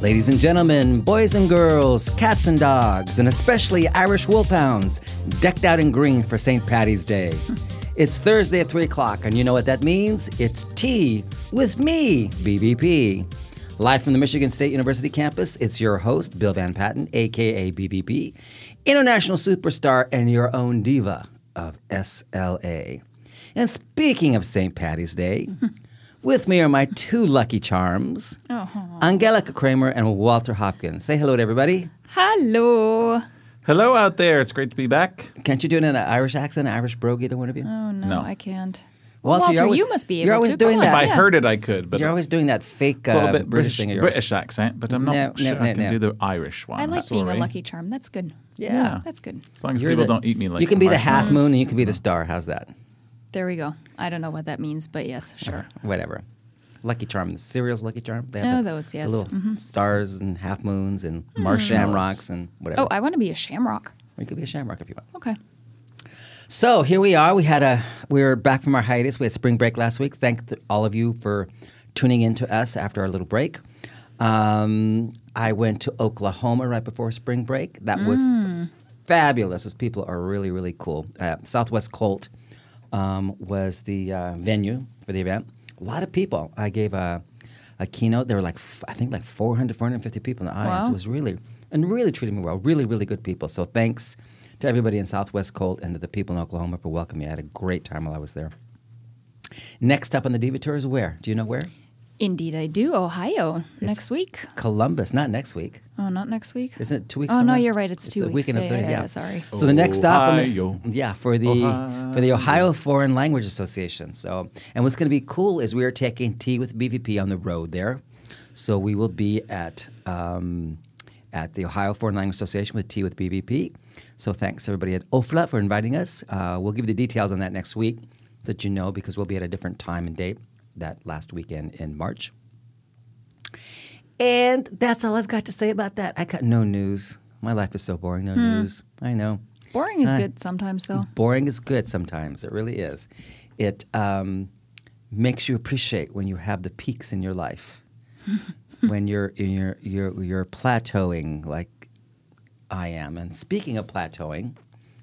Ladies and gentlemen, boys and girls, cats and dogs, and especially Irish wolfhounds, decked out in green for St. Patty's Day. It's Thursday at 3 o'clock, and you know what that means? It's tea with me, BVP. Live from the Michigan State University campus, it's your host, Bill VanPatten, aka BVP, international superstar and your own diva of SLA. And speaking of St. Patty's Day, with me are my two lucky charms, uh-huh. Angelica Kramer and Walter Hopkins. Say hello to everybody. Hello. Hello out there. It's great to be back. Can't you do it in an Irish accent, Irish brogue, either one of you? Oh no, No. I can't. Walter, Walter, you're always- you must be able you're always to. doing that. If I yeah. heard it, I could, but You're always doing that fake uh, bit British, British, thing yours. British accent, but I'm not No, sure no, I can no. do the Irish one. I like being a lucky charm. That's good. Yeah. That's good. As long as You're people the- don't eat me like you can be the half moon and you can be the star. How's that? There we go. I don't know what that means, but yes, sure. Whatever. Lucky Charm. The cereal's Lucky Charm. They Oh, the, those, the yes. little Mhm. stars and half moons and Marshmallows. shamrocks and whatever. Oh, I want to be a shamrock. or you could be a shamrock if you want. Okay. So here we are. We had a we were back from our hiatus. We had spring break last week. Thank th- all of you for tuning in to us after our little break. Um, I went to Oklahoma right before spring break. That was fabulous. Those people are really really cool. Uh, Southwest COLT um, was the uh, venue for the event. A lot of people. I gave a a keynote. There were like f- I think like 400 450 people in the audience. Wow. It was really and really treated me well. Really really good people. So thanks to everybody in Southwest COLT and to the people in Oklahoma for welcoming me. I had a great time while I was there. Next up on the Diva Tour is where? Do you know where? Indeed, I do. Ohio next week. Columbus, not next week. Oh, not next week. Isn't it two weeks? Oh from no, now? you're right. It's two the weeks. weekend of yeah, the- yeah, yeah. yeah, Sorry. So the next stop, on the- yeah, for the for the Ohio Foreign Language Association. So, and what's going to be cool is we are taking tea with BVP on the road there. So we will be at um, at the Ohio Foreign Language Association with tea with BVP. So thanks everybody at OFLA for inviting us. Uh, we'll give you the details on that next week, so that you know because we'll be at a different time and date that last weekend in March. And that's all I've got to say about that. I got no news. My life is so boring. No news. I know. Boring is Uh, good sometimes, though. Boring is good sometimes. It really is. It um, makes you appreciate when you have the peaks in your life, when you're you're you're you're plateauing like I am. And speaking of plateauing,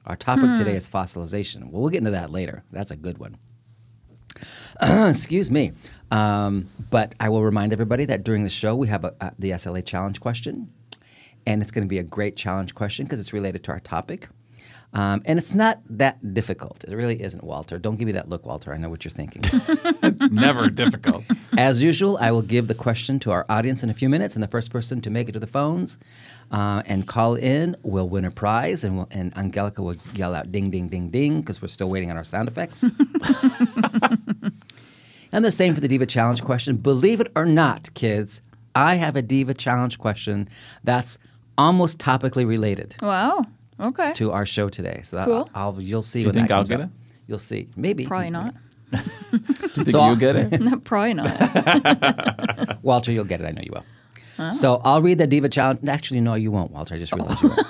our topic today is fossilization. Well, we'll get into that later. That's a good one. Excuse me. Um, but I will remind everybody that during the show we have a, a, the SLA challenge question, and it's going to be a great challenge question because it's related to our topic. Um, and it's not that difficult. It really isn't, Walter. Don't give me that look, Walter. I know what you're thinking. It's never difficult. As usual, I will give the question to our audience in a few minutes, and the first person to make it to the phones uh, and call in will win a prize, and, we'll, and Angelica will yell out "ding, ding, ding, ding" because we're still waiting on our sound effects. and the same for the Diva Challenge question. Believe it or not, kids, I have a Diva Challenge question that's almost topically related Wow. Okay. to our show today. So that- Cool. I'll, you'll see. you when think that I'll comes get up. it? You'll see. Maybe. Probably not. Do you think So- you'll get it? Probably not. Walter, you'll get it. I know you will. Oh. So I'll read the Diva Challenge. Actually, no, you won't, Walter. I just realized you won't.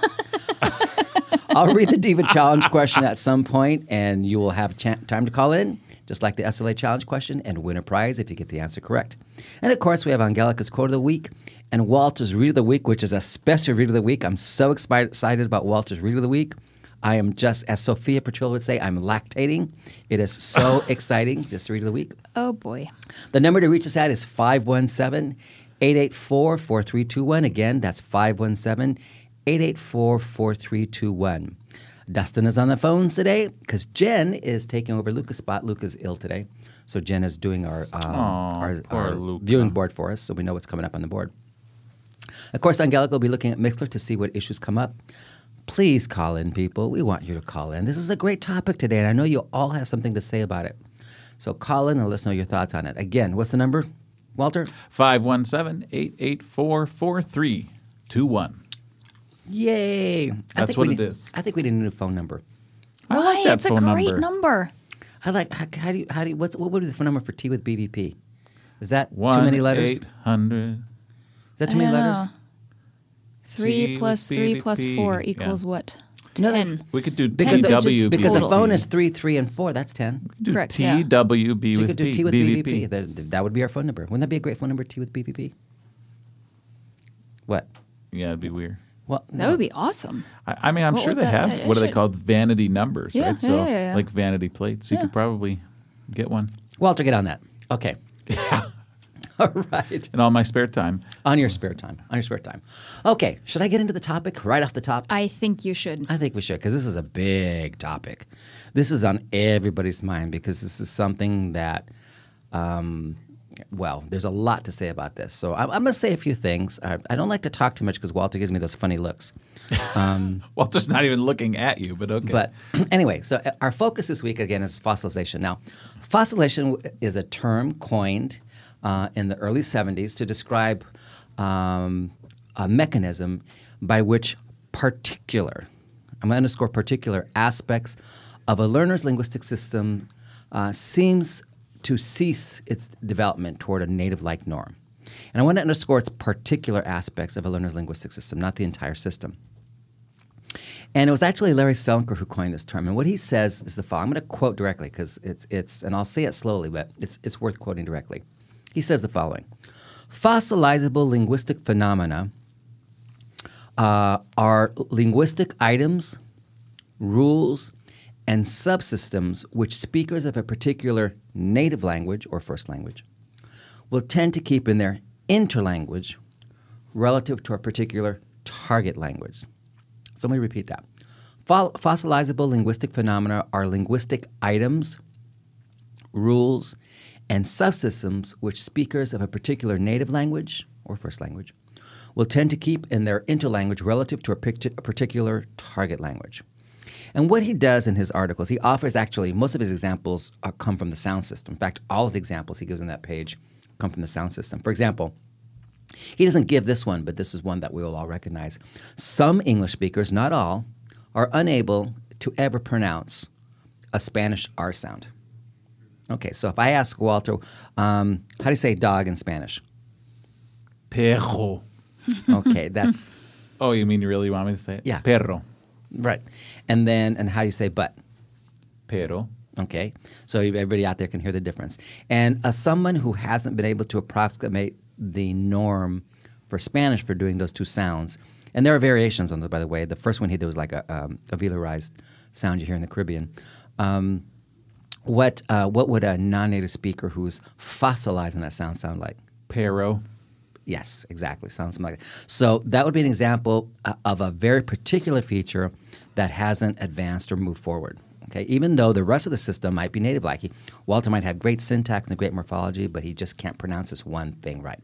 I'll read the Diva Challenge question at some point, and you will have cha- time to call in, just like the SLA Challenge question, and win a prize if you get the answer correct. And of course, we have Angelica's Quote of the Week and Walter's Read of the Week, which is a special Read of the Week. I'm so excited about Walter's Read of the Week. I am just, as Sophia Petrillo would say, I'm lactating. It is so exciting, this Read of the Week. oh boy. The number to reach us at is 517 884 4321. Again, that's 517 884 4321. Dustin is on the phones today because Jen is taking over Luca's spot. Luca's ill today. So Jen is doing our, um, Aw, our, our viewing board for us so we know what's coming up on the board. Of course, Angelica will be looking at Mixlr to see what issues come up. Please call in, people. We want you to call in. This is a great topic today, and I know you all have something to say about it. So call in and let us know your thoughts on it. Again, what's the number, Walter? 517 884 4321. Yay! I That's think what we it need- is. I think we need a new phone number. I Why? like that it's a phone great number. number. I like. How, how do you? How do you? What's what would be the phone number for T with BVP? Is that One too many letters? 800. Is that too I many don't letters? know. Three T plus with three plus BVP, four yeah. equals what? No, that- Ten. We could do Because Ten a, because a phone is three, three, and four. That's ten. do Correct, yeah. TWB So you with could do P, T with BVP. BBP. That, that would be our phone number. Wouldn't that be a great phone number? T with BVP. What? Yeah, it'd be weird. Well, That would be awesome. I, I mean, I'm What sure they that- have. I- I what are they called? Vanity numbers, Yeah, right? So yeah, yeah, yeah. like vanity plates. You Yeah. could probably get one Walter, get on that. Okay. All right. in all my spare time. On your spare time. On your spare time. Okay. Should I get into the topic right off the top? I think you should. I think we should because this is a big topic. This is on everybody's mind because this is something that, um, well, there's a lot to say about this. So I'm, I'm going to say a few things. I, I don't like to talk too much because Walter gives me those funny looks. Walter's not even looking at you, but okay. But anyway, so uh, our focus this week again is fossilization. Now, fossilization is a term coined uh, in the early 70s to describe um, a mechanism by which particular, I'm going to underscore particular aspects of a learner's linguistic system uh, seems to cease its development toward a native like norm. And I want to underscore its particular aspects of a learner's linguistic system, not the entire system. And it was actually Larry Selinker who coined this term. And what he says is the following. I'm going to quote directly because it's, it's, and I'll say it slowly, but it's, it's worth quoting directly. He says the following Fossilizable linguistic phenomena uh, are linguistic items, rules, and subsystems which speakers of a particular native language or first language will tend to keep in their interlanguage relative to a particular target language. So let me repeat that. Fo- Fossilizable linguistic phenomena are linguistic items, rules, and subsystems which speakers of a particular native language or first language will tend to keep in their interlanguage relative to a particular target language. And what he does in his articles, he offers actually most of his examples uh, come from the sound system. In fact, all of the examples he gives in that page come from the sound system. For example, he doesn't give this one, but this is one that we will all recognize. Some English speakers, not all, are unable to ever pronounce a Spanish R sound. Okay, so if I ask Walter, um, how do you say dog in Spanish? perro. Okay, that's Oh, you mean you really want me to say it? Yeah. Perro. Right. And then, and how do you say but? Pero. Okay, so everybody out there can hear the difference. And as someone who hasn't been able to approximate the norm for Spanish for doing those two sounds, and there are variations on this, by the way. The first one he did was like a, um, a velarized sound you hear in the Caribbean. Um, what uh, what would a non-native speaker who's fossilizing that sound sound like? Pero. Yes, exactly. Sounds something like that. So that would be an example uh, of a very particular feature that hasn't advanced or moved forward. Okay, even though the rest of the system might be native-like, he, Walter might have great syntax and great morphology, but he just can't pronounce this one thing right.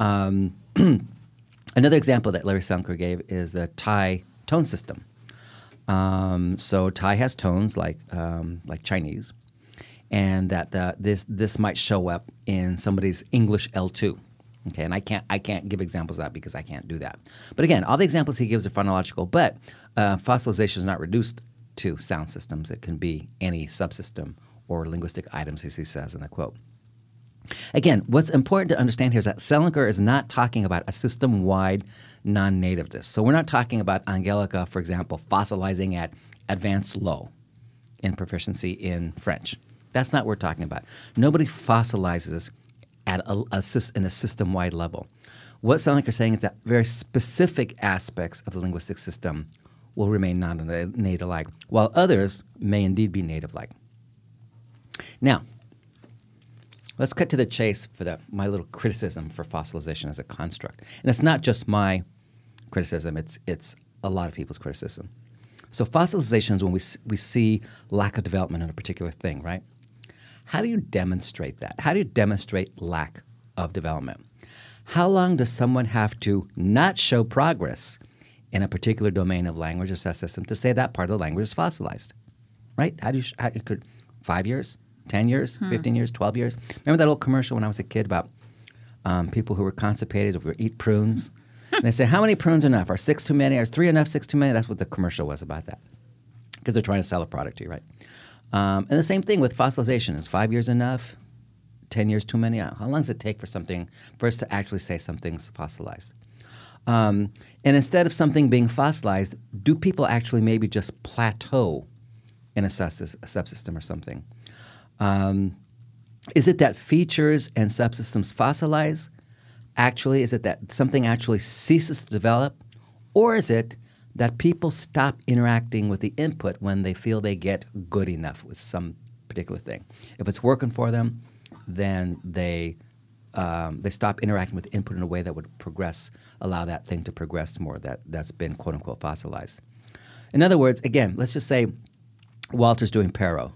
Um, another example that Larry Selinker gave is the Thai tone system. Um, so Thai has tones like um, like Chinese, and that the, this this might show up in somebody's English L2. Okay, and I can't I can't give examples of that because I can't do that. But again, all the examples he gives are phonological. But uh, fossilization is not reduced to sound systems. It can be any subsystem or linguistic items, as he says in the quote. Again, what's important to understand here is that Selinker is not talking about a system wide non nativeness. So we're not talking about Angelica, for example, fossilizing at advanced low in proficiency in French. That's not what we're talking about. Nobody fossilizes at a, a, in a system wide level. What Selinker is saying is that very specific aspects of the linguistic system will remain non native like, while others may indeed be native like. Now, let's cut to the chase for the, my little criticism for fossilization as a construct. And it's not just my criticism, it's, it's a lot of people's criticism. So, fossilization is when we, we see lack of development in a particular thing, right? How do you demonstrate that? How do you demonstrate lack of development? How long does someone have to not show progress in a particular domain of language or system to say that part of the language is fossilized? Right? How do you, how, it could, five years, 10 years, 15 years, 12 years? Remember that old commercial when I was a kid about um, people who were constipated or eat prunes? and they say, how many prunes are enough? Are six too many? Are three enough? Six too many? That's what the commercial was about that. Because they're trying to sell a product to you, right? Um, and the same thing with fossilization. Is five years enough? 10 years too many? How long does it take for something, for us to actually say something's fossilized? Um, and instead of something being fossilized, do people actually maybe just plateau in a, sus- a subsystem or something? Um, is it that features and subsystems fossilize, actually is it that something actually ceases to develop, or is it that people stop interacting with the input when they feel they get good enough with some particular thing? If it's working for them, then they um, they stop interacting with input in a way that would progress, allow that thing to progress more. That that's been quote unquote fossilized. In other words, again, let's just say Walter's doing Pero.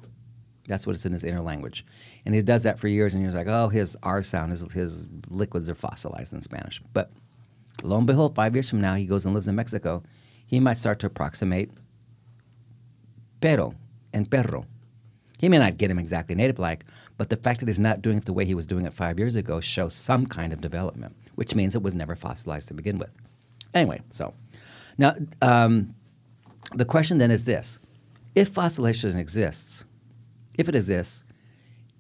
That's what it's in his interlanguage. And he does that for years, and he's like, oh, his R sound, his, his liquids are fossilized in Spanish. But lo and behold, five years from now, he goes and lives in Mexico. He might start to approximate pero and perro. He may not get him exactly native like, but the fact that he's not doing it the way he was doing it five years ago shows some kind of development, which means it was never fossilized to begin with. Anyway, so now um, the question then is this if fossilization exists, if it exists,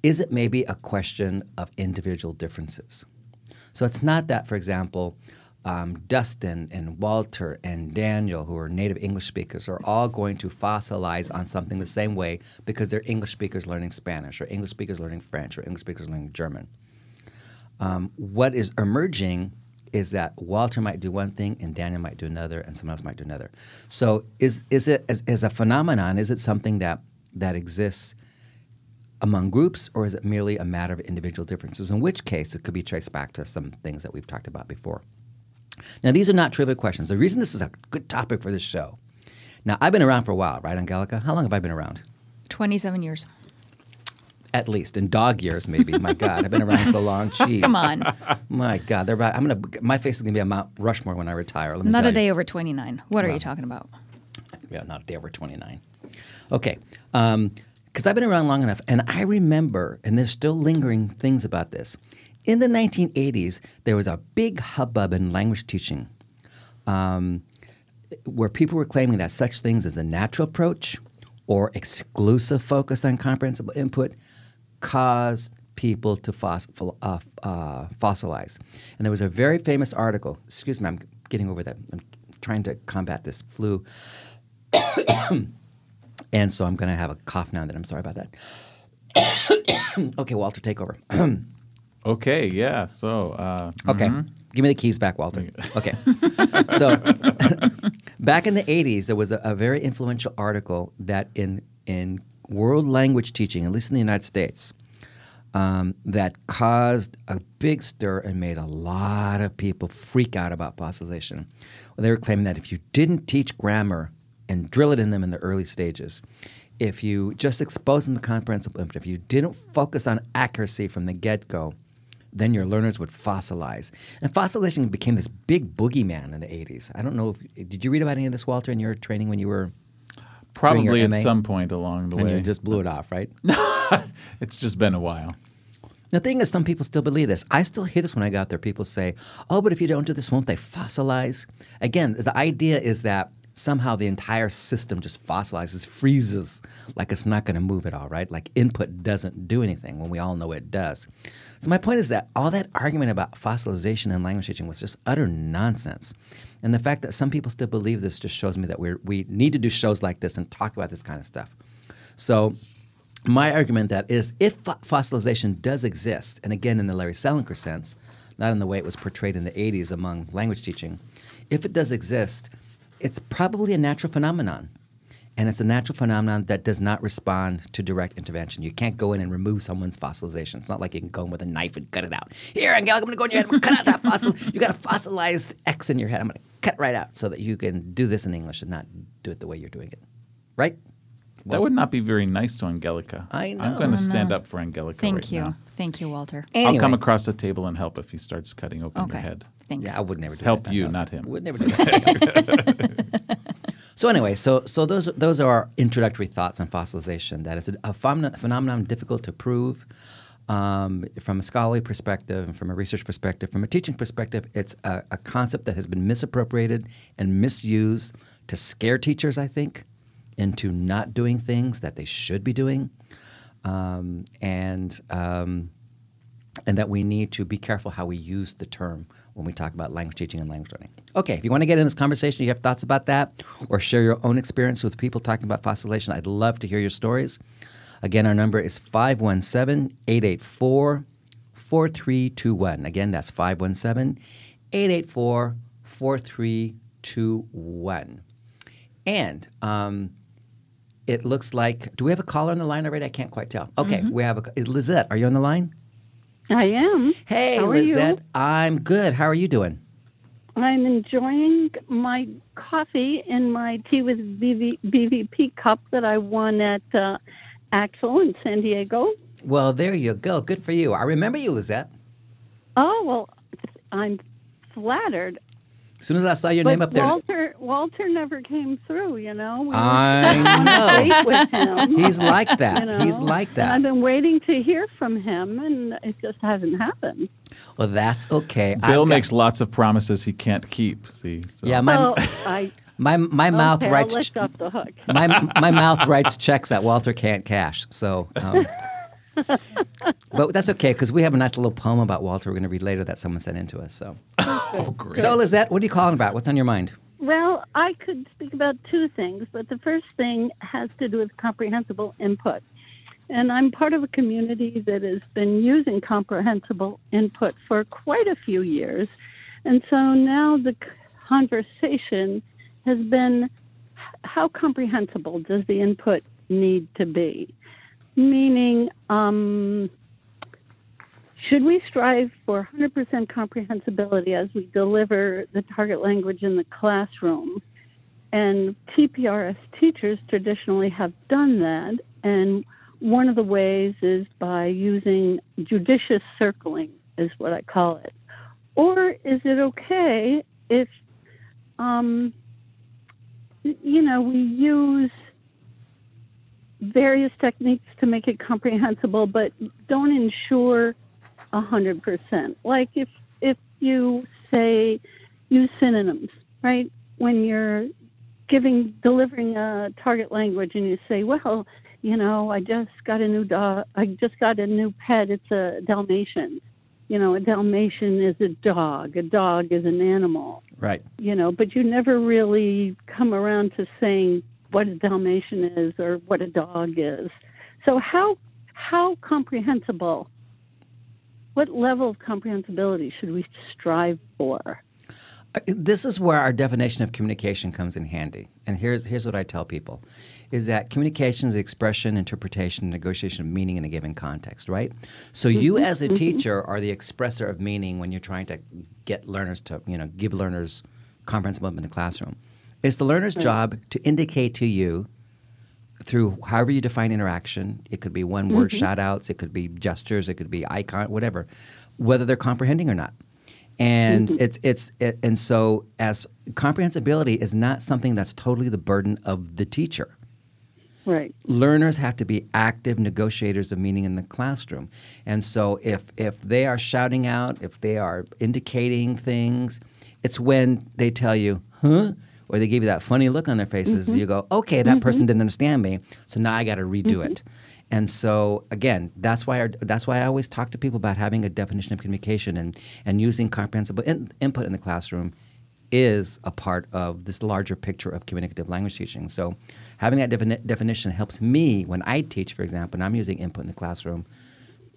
is it maybe a question of individual differences? So it's not that, for example, um, Dustin and Walter and Daniel, who are native English speakers, are all going to fossilize on something the same way because they're English speakers learning Spanish, or English speakers learning French, or English speakers learning German. Um, what is emerging is that Walter might do one thing and Daniel might do another, and someone else might do another. So, is is it as, as a phenomenon? Is it something that that exists among groups, or is it merely a matter of individual differences? In which case, it could be traced back to some things that we've talked about before. Now, these are not trivial questions. The reason this is a good topic for this show. Now, I've been around for a while, right, Angelica? How long have I been around? 27 years. At least in dog years, maybe. My God, I've been around so long. Jeez. Come on. My God, they're about, I'm gonna. My face is gonna be a Mount Rushmore when I retire. Let me Not a day you. over 29. What are you talking about? Yeah, not a day over 29. Okay. Um, because I've been around long enough, and I remember, and there's still lingering things about this. In the 1980s, there was a big hubbub in language teaching um, where people were claiming that such things as a natural approach or exclusive focus on comprehensible input caused people to uh, uh, fossilize. And there was a very famous article. Excuse me, I'm getting over that. I'm trying to combat this flu. and so I'm going to have a cough now that. I'm sorry about that. okay, Walter, take over. Okay, yeah. So, uh, Okay. Give me the keys back, Walter. Okay. so, back in the 80s, there was a, a very influential article that in, in world language teaching, at least in the United States, um, that caused a big stir and made a lot of people freak out about fossilization. Well, they were claiming that if you didn't teach grammar and drill it in them in the early stages, if you just expose them to comprehensible input, if you didn't focus on accuracy from the get go, then your learners would fossilize. And fossilization became this big boogeyman in the 80s. I don't know if, did you read about any of this, Walter, in your training when you were, probably at MA? some point along the and way. you just blew it off, right? it's just been a while. The thing is, some people still believe this. I still hear this when I go out there. People say, "Oh, but if you don't do this, won't they fossilize?" Again, the idea is that somehow the entire system just fossilizes, freezes, like it's not going to move at all, right? Like input doesn't do anything when we all know it does. So my point is that all that argument about fossilization in language teaching was just utter nonsense. And the fact that some people still believe this just shows me that we we need to do shows like this and talk about this kind of stuff. So my argument that is if fo- fossilization does exist, and again in the Larry Selinker sense, not in the way it was portrayed in the 80s among language teaching, if it does exist, it's probably a natural phenomenon. And it's a natural phenomenon that does not respond to direct intervention. You can't go in and remove someone's fossilization. It's not like you can go in with a knife and cut it out. Here, Angelica, I'm going to go in your head. I'm gonna cut out that fossil. You got a fossilized X in your head. I'm going to cut it right out so that you can do this in English and not do it the way you're doing it. Right? that would not be very nice to Angelica. I know. I'm going to stand up for Angelica Thank right you. now. Thank you, Walter. I'll come across the table and help if he starts cutting open okay. your head. Thanks. Yeah, I would never do Help that. you, No, not him. Would never do that. so anyway, so so those those are our introductory thoughts on fossilization. That is a, a phenom- phenomenon difficult to prove. Um, from a scholarly perspective, and from a research perspective, from a teaching perspective, it's a, a concept that has been misappropriated and misused to scare teachers, I think, into not doing things that they should be doing, um, and um, and that we need to be careful how we use the term when we talk about language teaching and language learning. Okay, if you want to get in this conversation, you have thoughts about that, or share your own experience with people talking about fossilization, I'd love to hear your stories. Again, our number is 517 884 4321. Again, that's 517 884 4321. And um, it looks like, do we have a caller on the line already? I can't quite tell. Okay, we have a, Lizette, are you on the line? I am. Hey, How Lizette. I'm good. How are you doing? I'm enjoying my coffee in my tea with BV, BVP cup that I won at uh, ACTFL in San Diego. Well, there you go. Good for you. I remember you, Lizette. Oh well, I'm flattered. As soon as I saw your But name up there, Walter Walter never came through. You know, we I know. With him, He's like that. You know? He's like that. And I've been waiting to hear from him, and it just hasn't happened. Well, that's okay. I've Bill got- makes lots of promises he can't keep. See, so. Yeah, my well, I my my mouth okay, writes I'll let you off the hook. my my mouth writes checks that Walter can't cash. So, um, but that's okay because we have a nice little poem about Walter we're going to read later that someone sent in to us. So, oh, great. so Lizette, what are you calling about? What's on your mind? Well, I could speak about two things, but the first thing has to do with comprehensible input. And I'm part of a community that has been using comprehensible input for quite a few years. And so now the conversation has been how comprehensible does the input need to be? Meaning, um, should we strive for 100% comprehensibility as we deliver the target language in the classroom? And TPRS teachers traditionally have done that. And one of the ways is by using judicious circling, is what I call it. Or is it okay if, um, you know, we use various techniques to make it comprehensible, but don't ensure a hundred percent. Like if if you say use synonyms, right? When you're giving delivering a target language and you say, well, you know, I just got a new dog. I just got a new pet. It's a Dalmatian. You know, a Dalmatian is a dog. A dog is an animal. Right. You know, but you never really come around to saying what a Dalmatian is or what a dog is. So how how comprehensible? What level of comprehensibility should we strive for? Uh, This is where our definition of communication comes in handy. And here's here's what I tell people is that communication is the expression, interpretation, negotiation of meaning in a given context, right? So you as a teacher are the expresser of meaning when you're trying to get learners to, you know, give learners comprehensible in the classroom. It's the learner's hmm. job to indicate to you through however you define interaction. It could be one word mm-hmm. shout outs, it could be gestures, it could be icon, whatever, whether they're comprehending or not. And mm-hmm. it's it's it, and so as comprehensibility is not something that's totally the burden of the teacher. Right. Learners have to be active negotiators of meaning in the classroom. And so if if they are shouting out, if they are indicating things, it's when they tell you, "Huh?" Or they give you that funny look on their faces. Mm-hmm. You go, "Okay, that person mm-hmm. didn't understand me, so now I got to redo it." Mm-hmm. And so again, that's why our, that's why I always talk to people about having a definition of communication and and using comprehensible in, input in the classroom is a part of this larger picture of communicative language teaching. So, having that defini- definition helps me when I teach, for example, and I'm using input in the classroom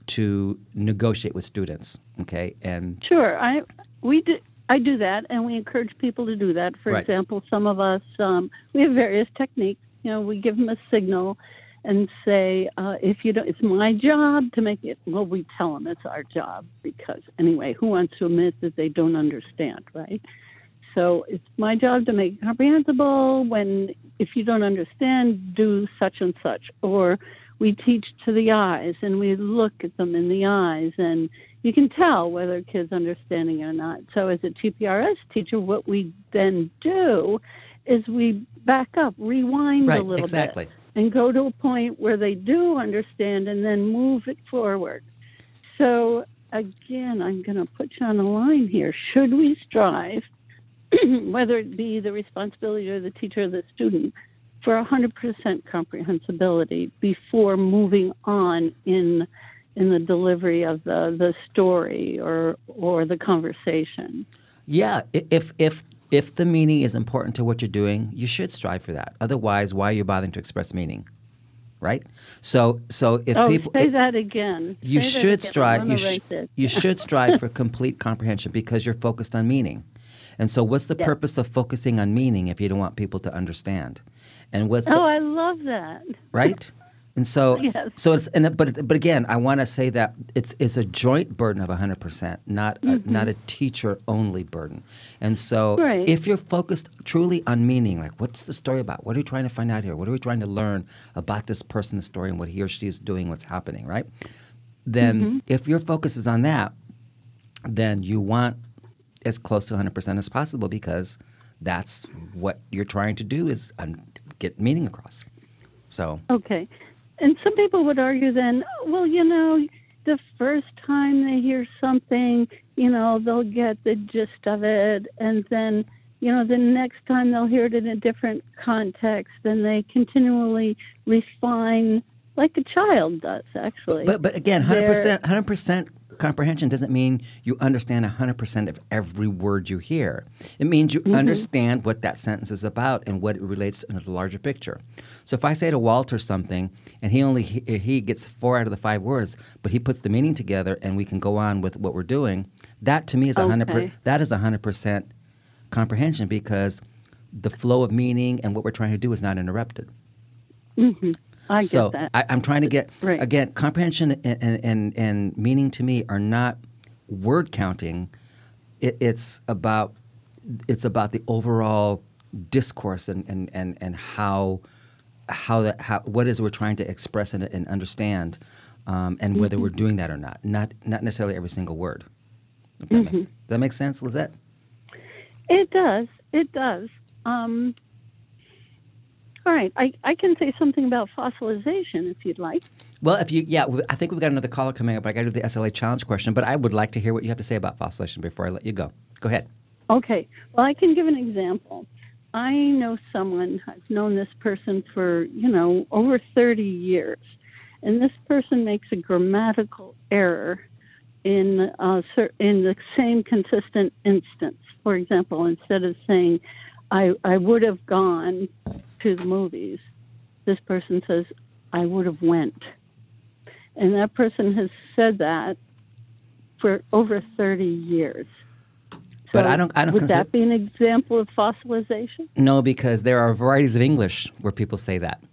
to negotiate with students. Okay, and Sure. I we do I do that, and we encourage people to do that. For Right. example, some of us um, we have various techniques. You know, we give them a signal and say, uh, if you don't, it's my job to make it. Well, we tell them it's our job because anyway, who wants to admit that they don't understand, right? So it's my job to make it comprehensible. When if you don't understand, do such and such. Or we teach to the eyes and we look at them in the eyes, and you can tell whether a kid's understanding or not. So as a TPRS teacher, what we then do is we back up, rewind Right, a little exactly. bit, and go to a point where they do understand, and then move it forward. So again, I'm going to put you on the line here. Should we strive, whether it be the responsibility of the teacher or the student, for 100% comprehensibility before moving on in in the delivery of the, the story or or the conversation? yeah, if if if the meaning is important to what you're doing, you should strive for that. Otherwise, why are you bothering to express meaning? right? So, so if oh, people, say it- that again. you Say should again. Strive. You, sh- you should strive for complete comprehension because you're focused on meaning. And so, what's the Yeah. purpose of focusing on meaning if you don't want people to understand? And what's Oh, I love that. right? And so, Yes. so it's and but but again, I want to say that it's it's a joint burden of hundred percent, not a, not a teacher only burden. And so, Mm-hmm. Right. if you're focused truly on meaning, like what's the story about? What are we trying to find out here? What are we trying to learn about this person, the story, and what he or she is doing, what's happening, right? Then, Mm-hmm. if your focus is on that, then you want as close to 100% as possible because that's what you're trying to do is un- get meaning across. So, Okay. And some people would argue then, well, you know, the first time they hear something, you know, they'll get the gist of it. And then, you know, the next time they'll hear it in a different context and they continually refine like a child does, actually. But but again, 100% hundred percent comprehension doesn't mean you understand hundred percent of every word you hear. It means Mm-hmm. you understand what that sentence is about and what it relates to the larger picture. So if I say to Walter something and he only he, he gets four out of the five words, but he puts the meaning together and we can go on with what we're doing, that to me is a hundred. Okay. Per, that is hundred percent comprehension because the flow of meaning and what we're trying to do is not interrupted I so get that. I, I'm trying to get Right. again comprehension and, and, and, meaning to me are not word counting. It, it's about it's about the overall discourse and, and, and, and how how that how what is we're trying to express and, and understand, um, and whether Mm-hmm. we're doing that or not. Not not necessarily every single word. If that Mm-hmm. does that make sense, Lizette? It does. It does. Um, all right. I, I can say something about fossilization if you'd like. Well, if you, yeah, I think we've got another caller coming up. I got to do the SLA challenge question, but I would like to hear what you have to say about fossilization before I let you go. Go ahead. Okay. Well, I can give an example. I know someone, I've known this person for, you know, over 30 years. And this person makes a grammatical error in, uh, in the same consistent instance. For example, instead of saying, I, I would have gone to the movies, this person says, I would have went. And that person has said that for over 30 years. But I don't- I don't Would consider- that be an example of fossilization? No, because there are varieties of English where people say that.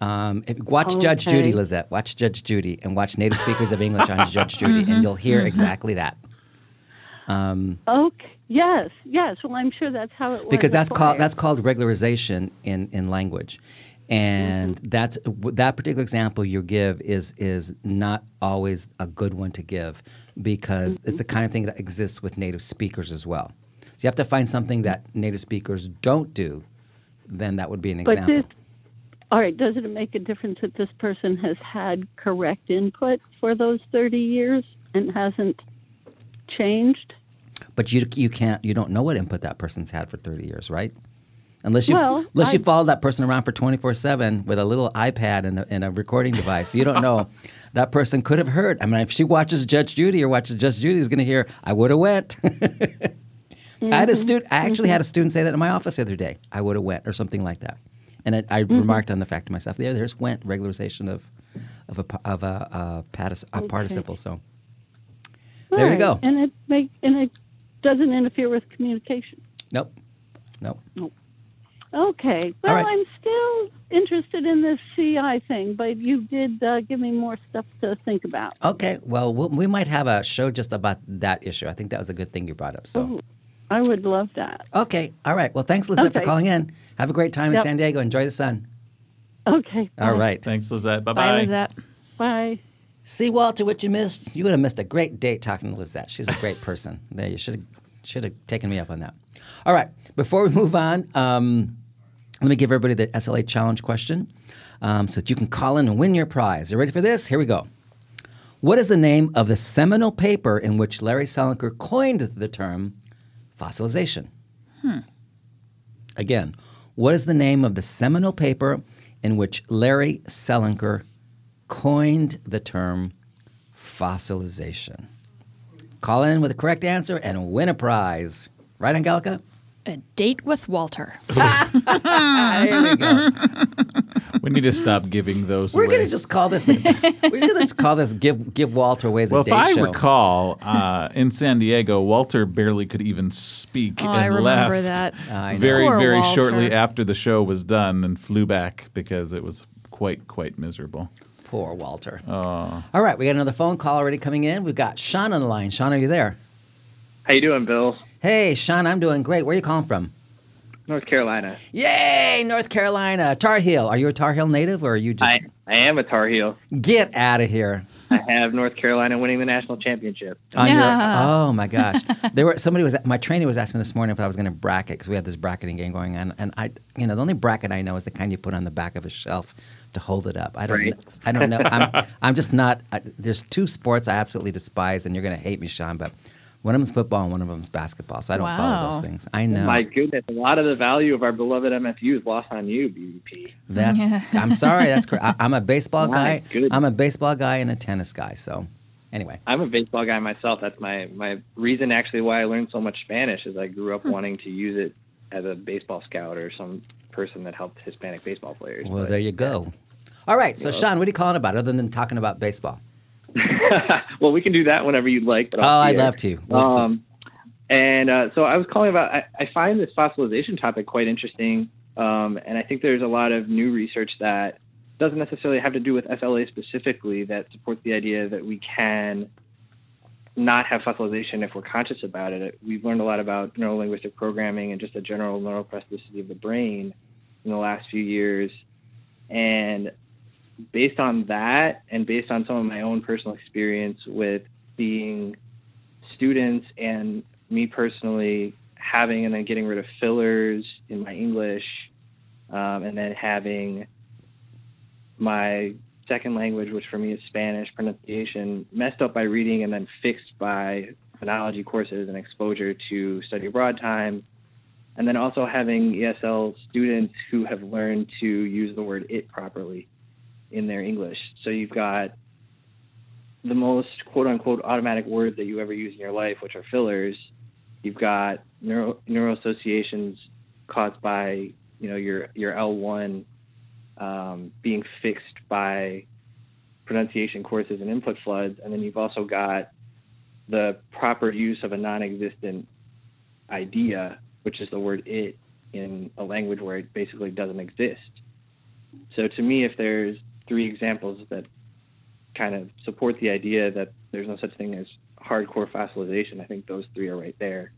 Um, watch Judge Judy, Lizette. Watch Judge Judy and watch native speakers of English on Judge Judy, and you'll hear exactly that. Okay. Yes. Yes. Well, I'm sure that's how it was. because that's called that's called regularization in, in language, and Mm-hmm. that's that particular example you give is is not always a good one to give because it's the Mm-hmm. kind of thing that exists with native speakers as well. So you have to find something that native speakers don't do, then that would be an example. this, all right. doesn't it make a difference that this person has had correct input for those 30 years and hasn't changed? But you you can't you don't know what input that person's had for thirty years, right? Unless you Well, unless you follow that person around for twenty four seven with a little iPad and a, and a recording device, you don't know. that person could have heard. I mean, if she watches Judge Judy or watches Judge Judy, is going to hear, "I would have went." I had a mm-hmm. student. I actually had a mm-hmm. student say that in my office the other day. I would have went or something like that, and I, I remarked on the fact to myself, "There, there's went regularization of of a of a, a, a participle." So there you go. And it make and it doesn't interfere with communication. Nope, nope. Nope. Okay. Well, right. I'm still interested in this CI thing, but you did uh, give me more stuff to think about. Okay, well, we'll, we might have a show just about that issue. I think that was a good thing you brought up. So, Ooh, I would love that. okay, all right. Well, thanks, Lizette, for calling in. Have a great time in San Diego. Enjoy the sun. Okay. All bye. right. Thanks, Lizette. Bye Bye, bye. Lizette. Bye. See, Walter, what you missed? You would have missed a great date talking to Lizette. She's a great person. There, you should have should have taken me up on that. All right. Before we move on, um, let me give everybody the SLA challenge question um, so that you can call in and win your prize. You ready for this? Here we go. What is the name of the seminal paper in which Larry Selinker coined the term fossilization? Again, what is the name of the seminal paper in which Larry Selinker coined the term fossilization? Call in with the correct answer and win a prize. Right, Angelica? A date with Walter. There we go. We We need to stop giving those. We're away. gonna just call this. we're just gonna just call this "Give Give Walter Away" as Well, a if date I show. recall, uh, in San Diego, Walter barely could even speak Oh, and I remember left that. I very, Poor very Walter. shortly after the show was done and flew back because it was quite, quite miserable. Poor Walter. Oh. All right, we got another phone call already coming in. We've got Sean on the line. Sean, are you there? How you doing, Bill? Hey, Sean, I'm doing great. Where are you calling from? North Carolina. Yay, North Carolina, Tar Heel. Are you a Tar Heel native, or are you just I, I am a Tar Heel. get out of here? I have North Carolina winning the national championship. On your- Yeah. oh my gosh, there were somebody was my trainer was asking me this morning if I was going to bracket because we had this bracketing game going on, and I, you know, the only bracket I know is the kind you put on the back of a shelf to hold it up. I don't, Right. I don't know. I'm, I'm just not. I, there's two sports I absolutely despise, and you're going to hate me, Sean, but one of them's football and one of them's basketball. So I don't follow those things. I oh know. My goodness, a lot of the value of our beloved MSU is lost on you, BVP. That's. I'm sorry. That's correct. I- I'm a baseball My guy. goodness. I'm a baseball guy and a tennis guy. So, anyway. I'm a baseball guy myself. That's my, my reason, actually, why I learned so much Spanish is I grew up hmm. wanting to use it as a baseball scout or some person that helped Hispanic baseball players. Well, But- there you go. All right. So, Sean, what are you calling about other than talking about baseball? well, we can do that whenever you'd like. But Oh, I'd love to. Um, and uh, so I was calling about. I, I find this fossilization topic quite interesting, um, and I think there's a lot of new research that doesn't necessarily have to do with SLA specifically that supports the idea that we can not have fossilization if we're conscious about it. We've learned a lot about neurolinguistic programming and just the general neuroplasticity of the brain in the last few years, and based on that, and based on some of my own personal experience with being students and me personally having and then getting rid of fillers in my English, um, and then having my second language, which for me is Spanish pronunciation, messed up by reading and then fixed by phonology courses and exposure to study abroad time. And then also having ESL students who have learned to use the word it properly in their English. So you've got the most quote unquote automatic words that you ever use in your life, which are fillers. You've got neuro, neuro associations caused by you know your your L1 um, being fixed by pronunciation courses and input floods, and then you've also got the proper use of a non-existent idea, which is the word it in a language where it basically doesn't exist. So to me, if there's three examples that kind of support the idea that there's no such thing as hardcore fossilization, I think those three are right there.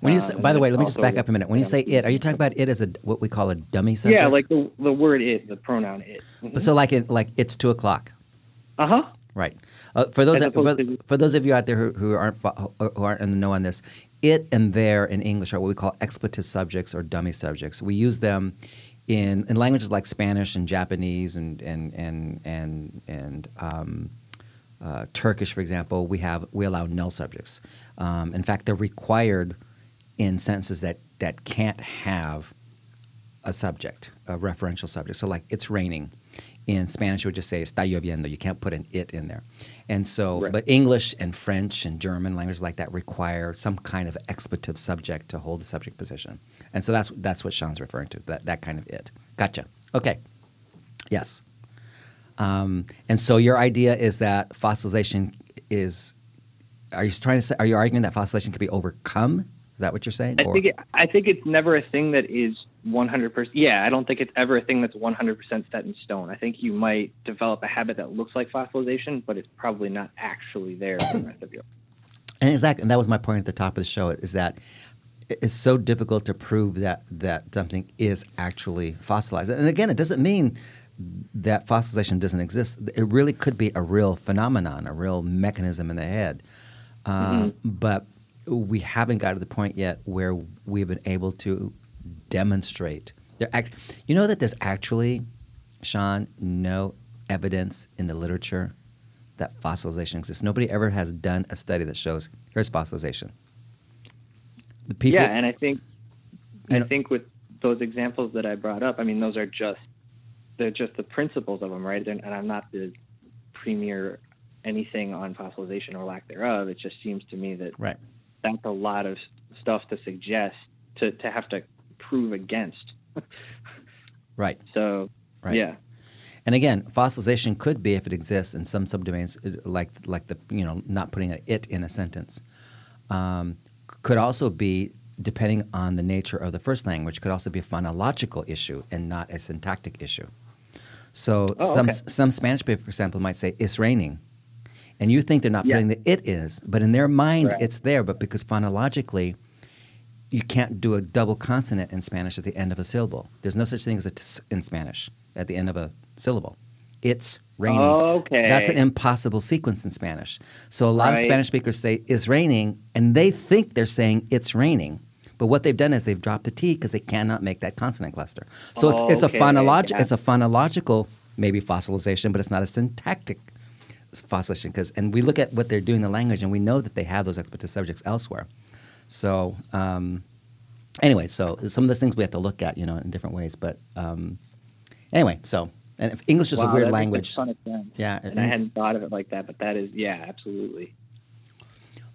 When you Uh, say, and by the way, let me just back up a minute. When you say it, are you talking about it as a what we call a dummy subject? Yeah, like the the word it, the pronoun it. so like it, like it's two o'clock, Uh huh. Right? Uh, for those that, for, to- for those of you out there who, who aren't who aren't in the know on this, it and there in English are what we call expletive subjects or dummy subjects. We use them in in languages like Spanish and Japanese and and and and and. Um, uh, Turkish, for example, we have we allow null subjects. Um, in fact, they're required in sentences that that can't have a subject, a referential subject. So, like, it's raining. In Spanish, you would just say "está lloviendo." You can't put an "it" in there. And so, Right. but English and French and German languages like that require some kind of expletive subject to hold the subject position. And so that's that's what Sean's referring to. That that kind of "it." Gotcha. Okay. Yes. Um, and so your idea is that fossilization is. Are you trying to say? Are you arguing that fossilization can be overcome? Is that what you're saying? I think it, I think it's never a thing that is 100%. Yeah, I don't think it's ever a thing that's 100% set in stone. I think you might develop a habit that looks like fossilization, but it's probably not actually there for the rest of your And exactly, and that was my point at the top of the show is that it's so difficult to prove that that something is actually fossilized. And again, it doesn't mean that fossilization doesn't exist. It really could be a real phenomenon, a real mechanism in the head. Uh, But we haven't got to the point yet where we've been able to demonstrate. There, act, you know that there's actually, Sean, no evidence in the literature that fossilization exists. Nobody ever has done a study that shows here's fossilization. The people, yeah, and I think I think with those examples that I brought up, I mean, those are just they're just the principles of them, right? And, and I'm not the premier anything on fossilization or lack thereof. It just seems to me that right? that's a lot of stuff to suggest to to have to prove against. Right. So Right. Yeah. And again, fossilization could be if it exists in some subdomains, uh, like like the you know not putting an it in a sentence. Um, could also be depending on the nature of the first language. Could also be a phonological issue and not a syntactic issue. So Oh, some okay. some Spanish paper, for example, might say "it's raining," and you think they're not Yeah. putting the "it" is, but in their mind Correct. it's there. But because phonologically, you can't do a double consonant in Spanish at the end of a syllable. There's no such thing as a ts in Spanish at the end of a syllable. It's raining. Okay. That's an impossible sequence in Spanish. So a lot of Spanish speakers say it's raining, and they think they're saying it's raining. But what they've done is they've dropped the T because they cannot make that consonant cluster. So it's, it's a Okay, yeah. it's a phonological maybe fossilization, but it's not a syntactic fossilization. Because and we look at what they're doing in the language, and we know that they have those expletive subjects elsewhere. So um, anyway, so some of those things we have to look at, you know, in different ways. But um, anyway, so and if English is Wow, a weird that a language. ton of sense. Yeah, And I hadn't thought of it like that, but that is, yeah, absolutely.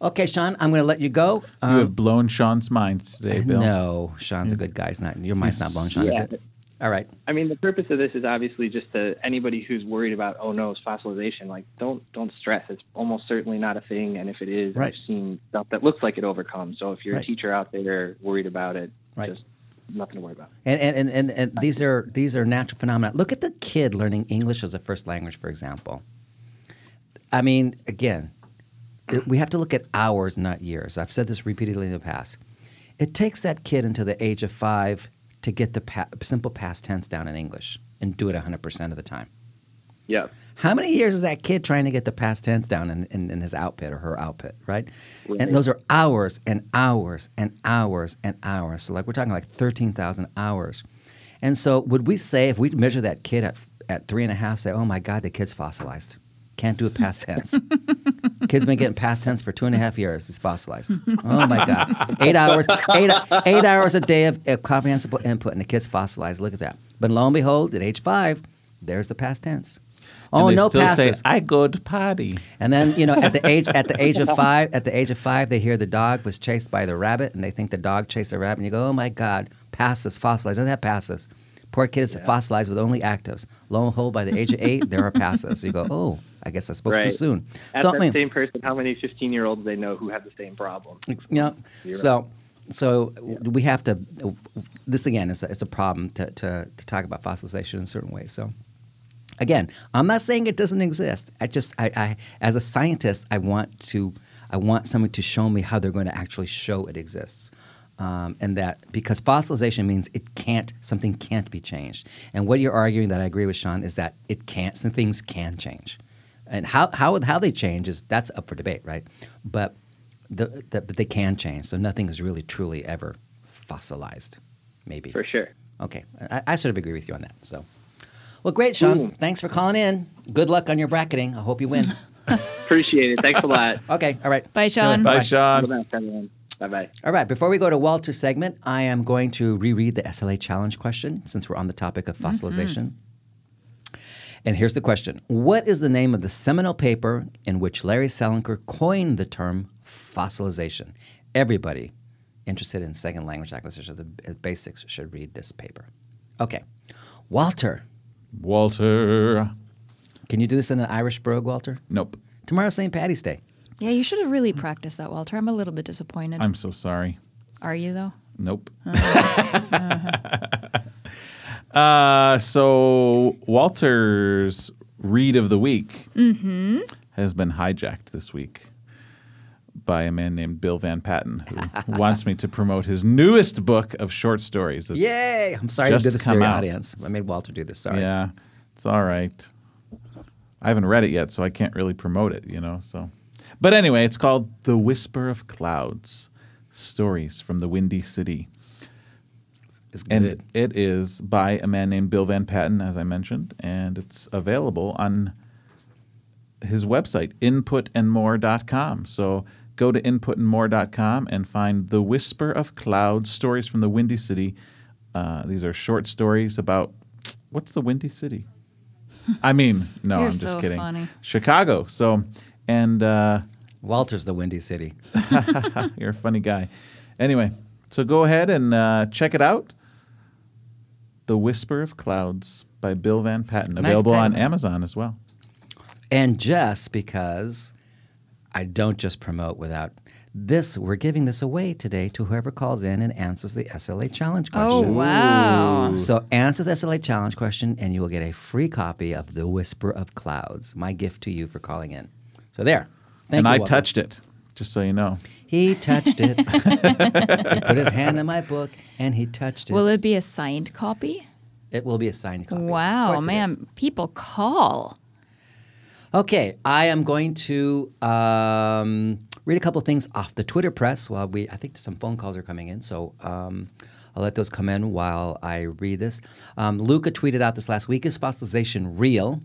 Okay, Sean, I'm going to let you go. you Um, have blown Sean's mind today, Bill. no, Sean's a good guy. It's not your mind's not blown, Sean, Yeah. All right. I mean, the purpose of this is obviously just to anybody who's worried about, oh no, it's fossilization. Like, don't don't stress. It's almost certainly not a thing, and if it is, Right. I've seen stuff that looks like it overcomes. So if you're Right. a teacher out there worried about it, Right. just nothing to worry about. And and, and, and, and these are these are natural phenomena. Look at the kid learning English as a first language, for example. I mean, again, we have to look at hours, not years. I've said this repeatedly in the past. It takes that kid until the age of five to get the pa- simple past tense down in English and do it 100% of the time. Yeah. How many years is that kid trying to get the past tense down in, in, in his output or her output, right? Right. And those are hours and hours and hours and hours. So, like, we're talking like 13,000 hours. And so, would we say, if we measure that kid at, at three and a half, say, oh my God, the kid's fossilized? Can't do a past tense. Kid's been getting past tense for two and a half years. He's fossilized. Oh my God. Eight hours, eight, eight hours a day of, of comprehensible input, and the kid's fossilized. Look at that. But lo and behold, at age five, there's the past tense. And Oh, they no still passes. say, I go to potty. And then you know, at the age at the age of five, at the age of five, they hear the dog was chased by the rabbit, and they think the dog chased the rabbit. And you go, oh my God, passes fossilized. Doesn't have passes. Poor kid is fossilized with only actives. Lo and behold, by the age of eight, there are passes. So you go, oh, I guess I spoke too soon. Ask so that I mean, same person how many 15 year olds they know who have the same problem. Yeah. You're So, so we have to. This again is a, it's a problem to, to to talk about fossilization in certain ways. So, again, I'm not saying it doesn't exist. I just, I, I as a scientist, I want to, I want someone to show me how they're going to actually show it exists. Um, and that because fossilization means it can't something can't be changed and what you're arguing that i agree with sean is that it can't some things can change and how how how they change is that's up for debate right but the, the, but they can change. So nothing is really truly ever fossilized. Maybe. For sure. Okay, I, I sort of agree with you on that. So, well, great, Sean. Ooh. Thanks for calling in. Good luck on your bracketing. I hope you win. Appreciate it. Thanks a lot. okay, all right. Bye, Sean. Bye, Bye. Sean. Bye bye. All right, before we go to Walter's segment, I am going to reread the SLA challenge question since we're on the topic of mm-hmm. fossilization. And here's the question What is the name of the seminal paper in which Larry Selinker coined the term fossilization? Everybody interested in second language acquisition, the uh, basics, should read this paper. Okay. Walter, Walter. can you do this in an Irish brogue, Walter? Nope. Tomorrow's St. Patty's Day. Yeah, you should have really practiced that, Walter. I'm a little bit disappointed. I'm so sorry. Are you, though? Nope. uh, so Walter's read of the week has been hijacked this week by a man named Bill VanPatten, who wants me to promote his newest book of short stories. It's- Yay! I'm sorry to do this to come your audience. I made Walter do this. Sorry. Yeah, it's all right. I haven't read it yet, so I can't really promote it, you know. So, but anyway, it's called "The Whisper of Clouds: Stories from the Windy City." It's And it is by a man named Bill VanPatten, as I mentioned, and it's available on his website, inputandmore.com. So go to inputandmore.com and find The Whisper of Clouds Stories from the Windy City. Uh, these are short stories about what's the Windy City? I mean, no, You're I'm just so kidding. funny. Chicago. So, and uh, Walter's the Windy City. you're a funny guy. Anyway, so go ahead and uh, check it out. The Whisper of Clouds by Bill VanPatten, Nice available on. Amazon as well. And just because I don't just promote without this, we're giving this away today to whoever calls in and answers the SLA challenge question. Oh, question. wow. So answer the SLA challenge question, and you will get a free copy of The Whisper of Clouds, my gift to you for calling in. So there. Thank and you, I Walter. touched it, just so you know. He touched it. he put his hand in my book, and he touched it. Will it be a signed copy? it will be a signed copy. Wow, man. People call. Okay, I am going to um, read a couple of things off the Twitter press while we. I think some phone calls are coming in, so um, I'll let those come in while I read this. Um, Luca tweeted out this last week: Is fossilization real?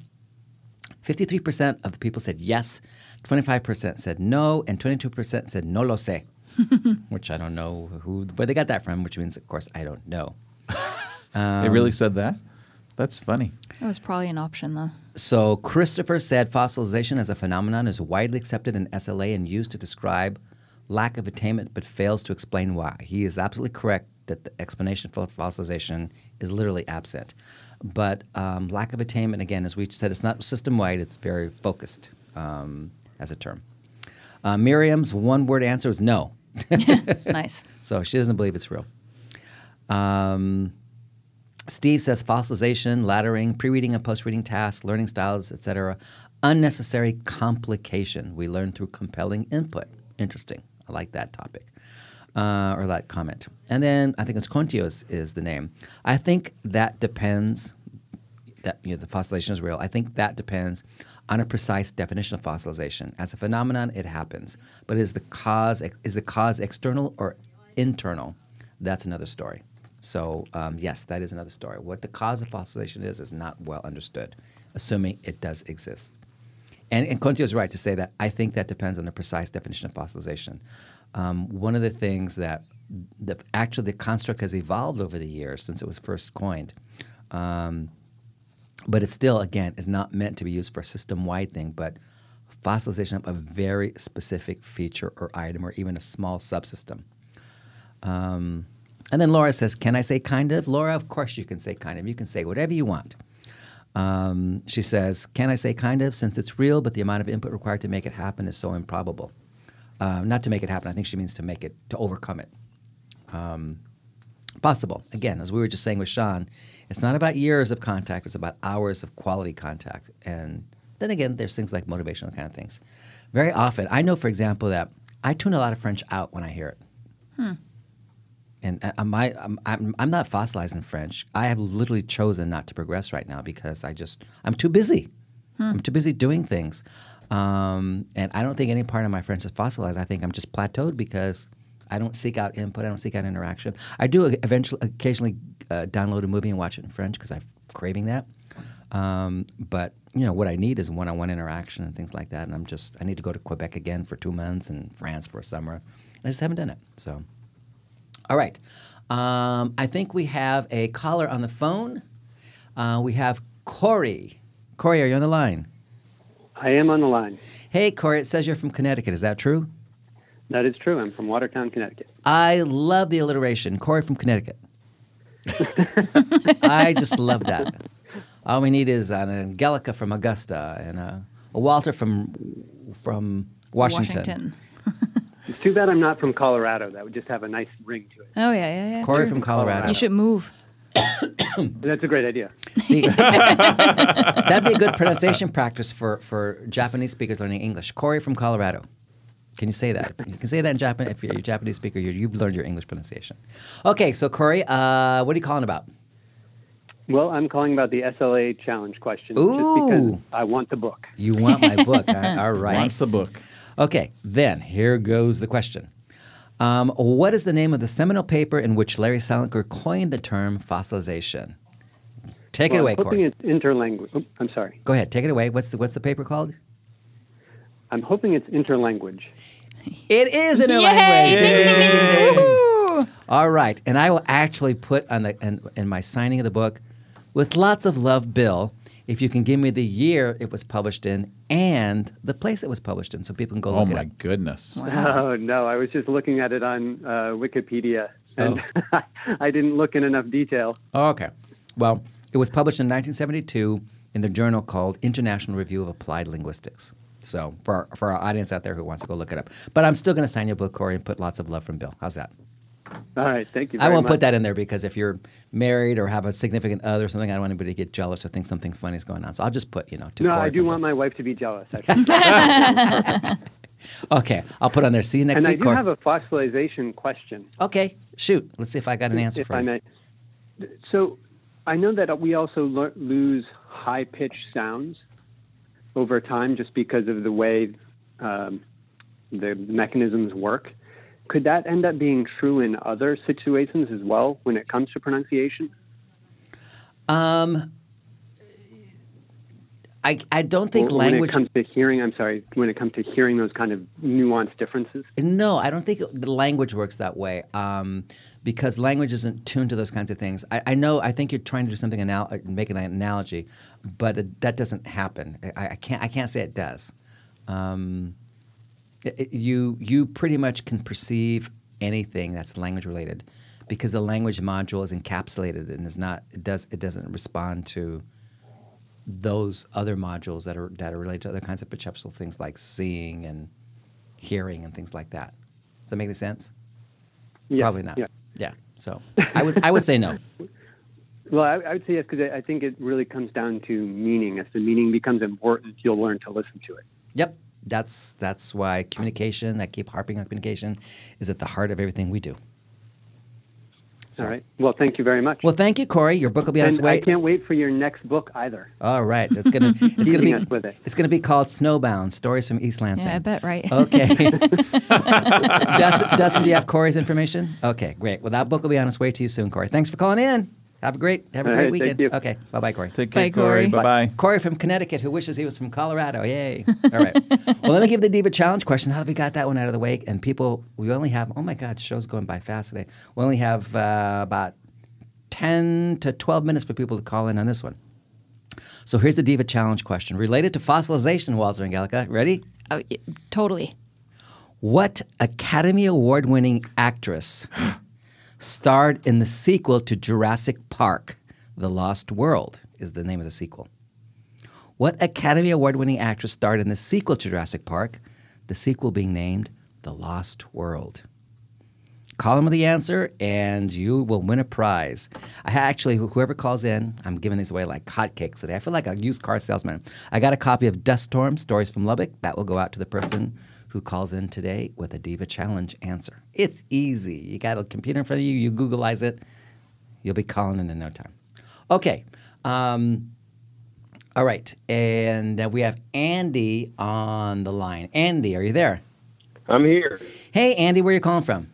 Fifty-three percent of the people said yes, twenty-five percent said no, and twenty-two percent said no lo sé, which I don't know who where they got that from. Which means, of course, I don't know. it Um, really said that? That's funny. That was probably an option, though. So Christopher said fossilization as a phenomenon is widely accepted in SLA and used to describe lack of attainment, but fails to explain why. He is absolutely correct that the explanation for fossilization is literally absent. But um, lack of attainment, again, as we said, it's not system wide; it's very focused um, as a term. Uh, Miriam's one-word answer is no. nice. So she doesn't believe it's real. Um, Steve says fossilization, laddering, pre-reading and post-reading tasks, learning styles, etc. Unnecessary complication. We learn through compelling input. Interesting. I like that topic uh, or that comment. And then I think it's Contios is, the name. I think that depends. That you know, the fossilization is real. I think that depends on a precise definition of fossilization. As a phenomenon, it happens, but is the cause is the cause external or internal? That's another story. So um, yes, that is another story. What the cause of fossilization is is not well understood, assuming it does exist. And, and is right to say that I think that depends on the precise definition of fossilization. Um, one of the things that the, actually the construct has evolved over the years since it was first coined, um, but it still, again, is not meant to be used for a system-wide thing, but fossilization of a very specific feature or item or even a small subsystem. Um, and then Laura says, Can I say kind of? Laura, of course you can say kind of. You can say whatever you want. Um, she says, Can I say kind of? Since it's real, but the amount of input required to make it happen is so improbable. Um, not to make it happen, I think she means to make it, to overcome it. Um, possible. Again, as we were just saying with Sean, it's not about years of contact, it's about hours of quality contact. And then again, there's things like motivational kind of things. Very often, I know, for example, that I tune a lot of French out when I hear it. And uh, am I, I'm, I'm, I'm not fossilized in French. I have literally chosen not to progress right now because I just, I'm too busy. I'm too busy doing things. Um, and I don't think any part of my French is fossilized. I think I'm just plateaued because I don't seek out input. I don't seek out interaction. I do eventually, occasionally uh, download a movie and watch it in French because I'm craving that. Um, but you know what I need is one-on-one interaction and things like that. And I'm just I need to go to Quebec again for two months and France for a summer. I just haven't done it. So, all right. Um, I think we have a caller on the phone. Uh, we have Corey. Corey, are you on the line? I am on the line. Hey, Corey. It says you're from Connecticut. Is that true? That is true. I'm from Watertown, Connecticut. I love the alliteration. Corey from Connecticut. I just love that. All we need is an Angelica from Augusta and a, a Walter from from Washington. It's too bad I'm not from Colorado. That would just have a nice ring to it. Oh, yeah, yeah, yeah. Corey true. from Colorado. You should move. That's a great idea. See, that'd be a good pronunciation practice for, for Japanese speakers learning English. Corey from Colorado. Can you say that? You can say that in Japan. If you're a Japanese speaker, you you've learned your English pronunciation. Okay, so Corey, uh, what are you calling about? Well, I'm calling about the SLA challenge question Ooh. just because I want the book. You want my book? huh? All right. Wants the book. Okay, then here goes the question. Um, what is the name of the seminal paper in which Larry Selinker coined the term fossilization? Take it Well, away, I'm hoping Corey. it's interlanguage. Oh, I'm sorry. Go ahead, take it away. What's the what's the paper called? I'm hoping it's interlanguage. It is interlanguage. a Yay! Ding, ding, ding! All right, and I will actually put on the in, in my signing of the book, with lots of love, Bill. If you can give me the year it was published in and the place it was published in, so people can go Oh look my it up. goodness. Oh, no. I was just looking at it on uh, Wikipedia, and Oh. I didn't look in enough detail. Okay. Well, it was published in 1972 in the journal called International Review of Applied Linguistics. So for our, for our audience out there who wants to go look it up, but I'm still going to sign your book, Corey, and put lots of love from Bill. How's that? All right, thank you. I won't much. put that in there because if you're married or have a significant other or something, I don't want anybody to get jealous or think something funny is going on. So I'll just put, you know, to No, I do want my wife to be jealous. Okay, I'll put on there. See you next and I do Corey. have a fossilization question. okay, shoot. Let's see if I got an answer if for I you. may. So, I know that we also lo- lose high pitched sounds over time just because of the way um, the mechanisms work. Could that end up being true in other situations as well when it comes to pronunciation? Um, I, I don't think when language. it comes to hearing, I'm sorry, when it comes to hearing those kind of nuanced differences? No, I don't think the language works that way um, because language isn't tuned to those kinds of things. I, I know. I think you're trying to do something anal- uh, make an analogy, but it, that doesn't happen. I, I can't. I can't say it does. Um, you you pretty much can perceive anything that's language related because the language module is encapsulated and is not. It does. It doesn't respond to those other modules that are that are related to other kinds of perceptual things like seeing and hearing and things like that. Does that make any sense? Yeah, Probably not. Yeah. Yeah. So I would I would say no. Well, I, I would say yes because I I think it really comes down to meaning. As the meaning becomes important, you'll learn to listen to it. Yep. That's that's why communication. I keep harping on communication, is at the heart of everything we do. So- All right. Well, thank you very much. Well, thank you, Corey. Your book will be on its and I way. can't wait for your next book either. All right. It's gonna it's gonna be with it. it's gonna be called Snowbound: Stories from East Lansing. Yeah, I bet, right? Okay. Dustin, Dustin, do you have Corey's information? Okay, great. Well, that book will be on its way to you soon, Corey. Thanks for calling in. Have a great have a All great right, weekend. thank you. Okay. Bye bye, Corey. Take care, Bye, Corey. Corey. Bye bye. Corey from Connecticut who wishes he was from Colorado. Yay. All right. well, let me give the Diva Challenge question. How that we got that one out of the way, and people, we only have, oh my God, show's going by fast today. We only have uh, about 10 to 12 minutes for people to call in on this one. So here's the Diva Challenge question related to fossilization, Walter and Gallica. Ready? Oh, y- totally. What Academy Award winning actress starred in the sequel to Jurassic Park? The Lost World is the name of the sequel. What Academy Award winning actress starred in the sequel to Jurassic Park? The sequel being named The Lost World. Call them with the answer, and you will win a prize. I actually, whoever calls in, I'm giving these away like hotcakes today. I feel like a used car salesman. I got a copy of Dust Storm Stories from Lubbock. That will go out to the person who calls in today with a Diva Challenge answer. It's easy. You got a computer in front of you, you Googleize it, you'll be calling in in no time. Okay. Um, all right. And uh, we have Andy on the line. Andy, are you there? I'm here. Hey, Andy, where are you calling from?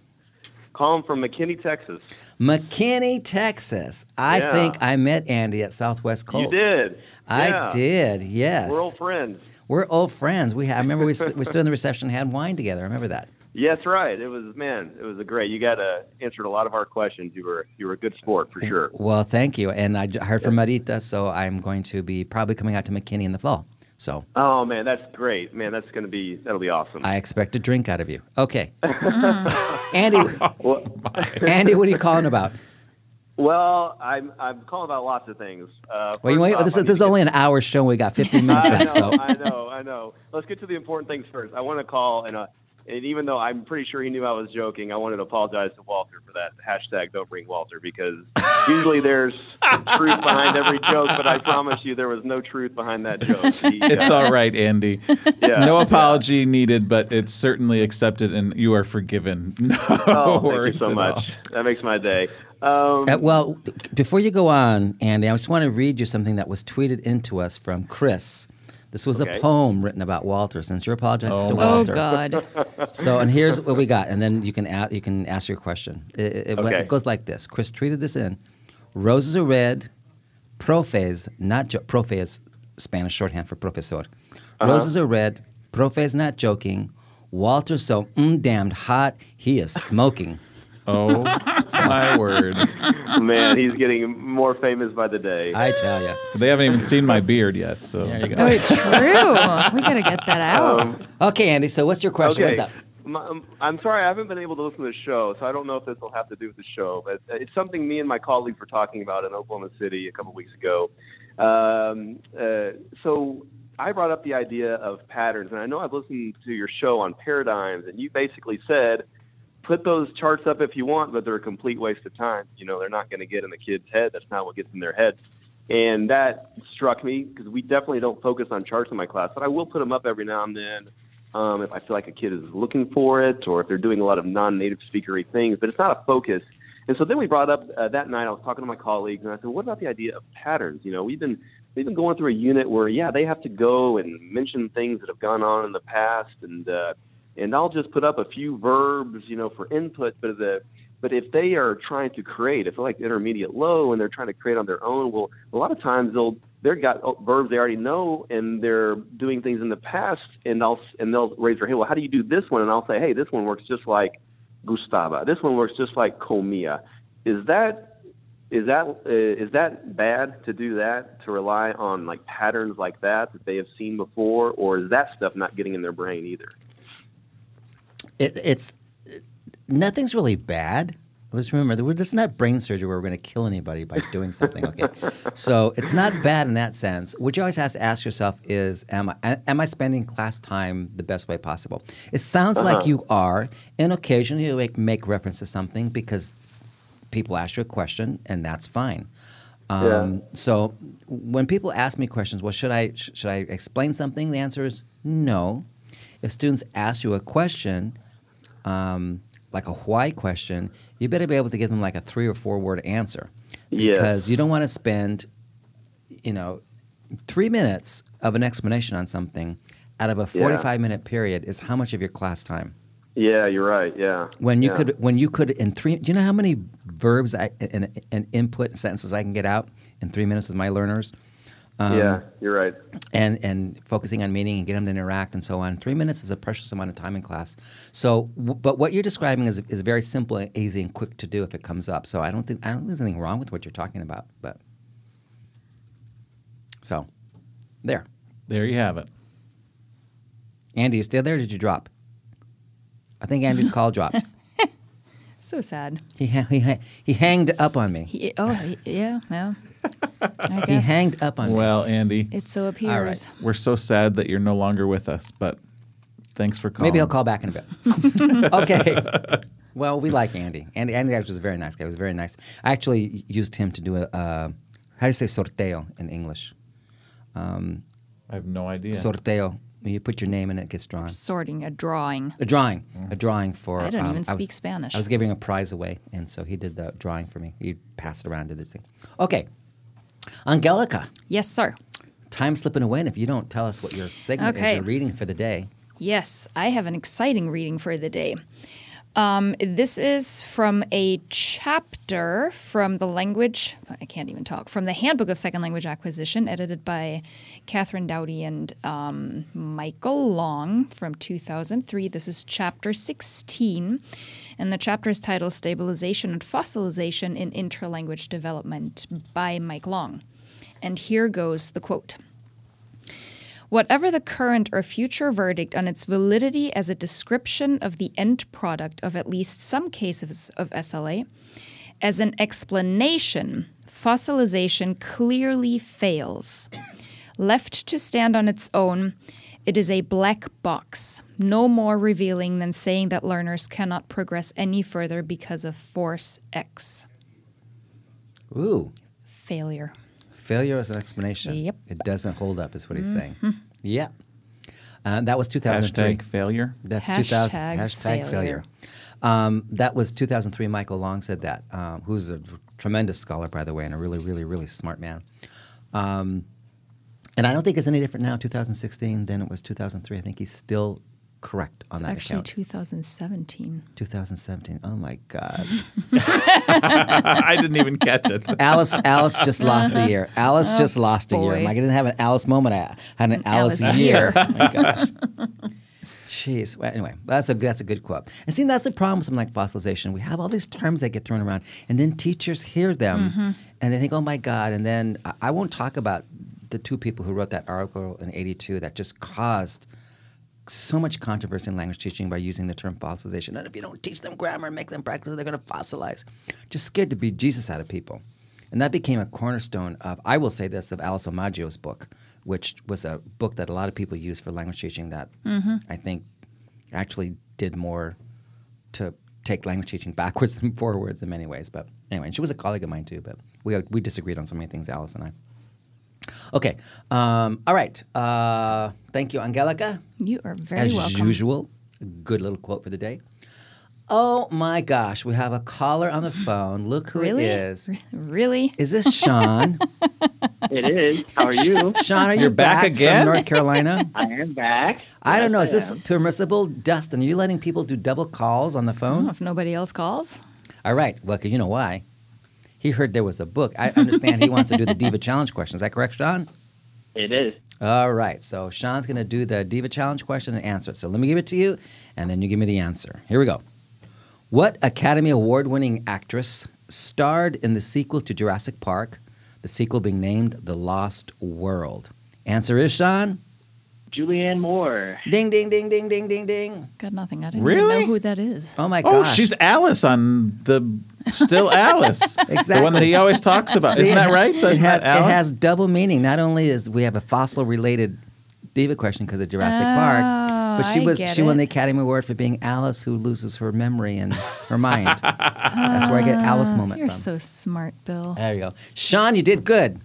Calling from McKinney, Texas. McKinney, Texas. I Yeah. think I met Andy at Southwest COLT. You did. I Yeah. did. Yes. We're old friends. We're old friends. We ha- I remember we, st- we stood in the reception and had wine together. I remember that. Yes, right. It was man. It was a great. You got uh, answered a lot of our questions. You were you were a good sport for sure. Well, thank you. And I heard from Marita, so I'm going to be probably coming out to McKinney in the fall. So Oh man, that's great. Man, that's gonna be that'll be awesome. I expect a drink out of you. Okay. Andy, Andy, what are you calling about? Well, I'm I'm calling about lots of things. Uh, Well, you wait, off, this, is, this is only an hour show. We got 15 minutes I know, left. So I know, I know. Let's get to the important things first. I want to call and uh, and even though I'm pretty sure he knew I was joking, I wanted to apologize to Walter for that hashtag. Don't bring Walter because usually there's truth behind every joke, but I promise you there was no truth behind that joke. He, It's uh, all right, Andy. Yeah. No apology needed, but it's certainly accepted, and you are forgiven. No Oh, thank worries you so at much. all. That makes my day. Um, Uh, well, before you go on, Andy, I just want to read you something that was tweeted into us from Chris. This was Okay. a poem written about Walter. Since you're apologizing to Oh, Oh, Walter, God. so and here's what we got, and then you can a- you can ask your question. It, it, it went- Okay. it goes like this. Chris tweeted this in: Roses are red, profes not jo- profe is Spanish shorthand for profesor. Uh-huh. Roses are red, Profes not joking. Walter's so mm, damned hot, he is smoking. Oh my word! man, he's getting more famous by the day. I tell you. They haven't even seen my beard yet, so There you go. Oh, true. We got to get that out. Um, Okay, Andy. So what's your question? okay. What's up? my, um, I'm sorry, I haven't been able to listen to the show, so I don't know if this will have to do with the show. But it's something me and my colleagues were talking about in Oklahoma City a couple weeks ago. Um, uh, so I brought up the idea of patterns, and I know I've listened to your show on paradigms, and you basically said, put those charts up if you want, but they're a complete waste of time. You know, they're not going to get in the kid's head. That's not what gets in their head. And that struck me because we definitely don't focus on charts in my class, but I will put them up every now and then um, if I feel like a kid is looking for it or if they're doing a lot of non-native speakery things, but it's not a focus. And so then we brought up uh, that night. I was talking to my colleagues, and I said, "What about the idea of patterns? You know, we've been we've been going through a unit where, yeah, they have to go and mention things that have gone on in the past, and uh, and I'll just put up a few verbs, you know, for input. But the but if they are trying to create, if they're like intermediate low and they're trying to create on their own, well, a lot of times they'll they've got verbs they already know and they're doing things in the past, and I'll and they'll raise their hand. Well, how do you do this one? And I'll say, hey, this one works just like Gustaba. This one works just like Comia. Is that is that uh, is that bad to do that to rely on like patterns like that that they have seen before, or is that stuff not getting in their brain either? It, it's nothing's really bad. Let's remember that we're just not brain surgery where we're going to kill anybody by doing something. Okay, so it's not bad in that sense. What you always have to ask yourself is, am I am I spending class time the best way possible? It sounds like you are, and occasionally you make, make reference to something because people ask you a question, and that's fine. Um, So when people ask me questions, well, should I sh- should I explain something? The answer is no. If students ask you a question, um, like a why question, you better be able to give them like a three or four word answer, Yes. because you don't want to spend, you know, three minutes of an explanation on something out of a Yeah. forty-five minute period is how much of your class time? Yeah, you're right. Yeah. When you Yeah. could, when you could in three, do you know how many verbs I, and, and input sentences I can get out in three minutes with my learners? Um, yeah, you're right. and and focusing on meaning and get them to interact and so on. Three minutes is a precious amount of time in class. So, w- but what you're describing is is very simple, and easy, and quick to do if it comes up. So I don't think I don't think there's anything wrong with what you're talking about. But so, there, There you have it. Andy, you still there? Or did you drop? I think Andy's call dropped. So sad. He ha- he ha- he hanged up on me. He, oh, he, yeah, well, I He hanged up on me. Well, Andy, it so appears. we're so sad that you're no longer with us, but thanks for calling. Maybe he'll call back in a bit. okay. Well, we like Andy. Andy, Andy actually was a very nice guy. He was very nice. I actually used him to do a, uh, how do you say sorteo in English? I have no idea. Sorteo. You put your name in it, it gets drawn. Sorting a drawing. A drawing. A drawing for. I don't um, even was- speak Spanish. I was giving a prize away, and so he did the drawing for me. He passed it around, did the thing. Okay. Angelica, Yes, sir. time slipping away, and if you don't tell us what your segment is, Okay. you're reading for the day. Yes, I have an exciting reading for the day. Um, this is from a chapter from the language, I can't even talk, from the Handbook of Second Language Acquisition, edited by Catherine Doughty and um, Michael Long from 2003. This is chapter 16, and the chapter is titled Stabilization and Fossilization in Interlanguage Development by Mike Long. And here goes the quote. Whatever the current or future verdict on its validity as a description of the end product of at least some cases of SLA, as an explanation, fossilization clearly fails. Left to stand on its own, it is a black box, no more revealing than saying that learners cannot progress any further because of force X. Ooh. Failure. Failure as an explanation. Yep. It doesn't hold up, is what he's saying. Yeah. Uh, that was 2003. Hashtag failure. That's Hashtag 2000. Hashtag failure. failure. Um, that was 2003. Michael Long said that, um, who's a tremendous scholar, by the way, and a really, really, really smart man. Um, and I don't think it's any different now, 2016, than it was 2003. I think he's still correct on It's that actually account. 2017. 2017. Oh my God. I didn't even catch it. Alice, Alice just lost a year. Alice just lost a year. I'm like, I didn't have an Alice moment. I had an Alice, Alice year. year. oh my gosh. Jeez. Well, anyway, that's a that's a good quote. And see, that's the problem with something like fossilization. We have all these terms that get thrown around, and then teachers hear them, Mm-hmm. and they think, "Oh my God!" And then I, I won't talk about the two people who wrote that article in '82 that just caused so much controversy in language teaching by using the term fossilization. And if you don't teach them grammar and make them practice they're going to fossilize. Just scared to beat Jesus out of people. And that became a cornerstone of, I will say this, of Alice Omaggio's book, which was a book that a lot of people use for language teaching that mm-hmm. I think actually did more to take language teaching backwards than forwards in many ways. But anyway, and she was a colleague of mine too, but we, uh, we disagreed on so many things, Alice and I. Okay. Um, all right. Uh, thank you, Angelica. You are very As welcome. As usual, a good little quote for the day. Oh my gosh, we have a caller on the phone. Look who Really? it is. Really? Is this Sean? It is. How are you? Sean, are you You're back again? from North Carolina? I am back. I don't know. Is this permissible? Dustin, are you letting people do double calls on the phone? Oh, if nobody else calls. All right. Well, 'cause you know why. He heard there was a book. I understand he wants to do the Diva Challenge question. Is that correct, Sean? It is. All right. So Sean's going to do the Diva Challenge question and answer it. So let me give it to you, and then you give me the answer. Here we go. What Academy Award winning actress starred in the sequel to Jurassic Park, the sequel being named The Lost World? Answer is Sean. Julianne Moore. Ding, ding, ding, ding, ding, ding, ding. Got nothing. I didn't even Really? know who that is. Oh my Oh, gosh. she's Alice on the still Alice. Exactly. The one that he always talks about. See, Isn't that right? It Isn't has, that Alice? it has double meaning. Not only is we have a fossil related diva question because of Jurassic Park, oh, but she Oh, I was get she won it. the Academy Award for being Alice who loses her memory and her mind. That's where I get Alice ah, moment You're from. so smart, Bill. there you go, Sean. You did good.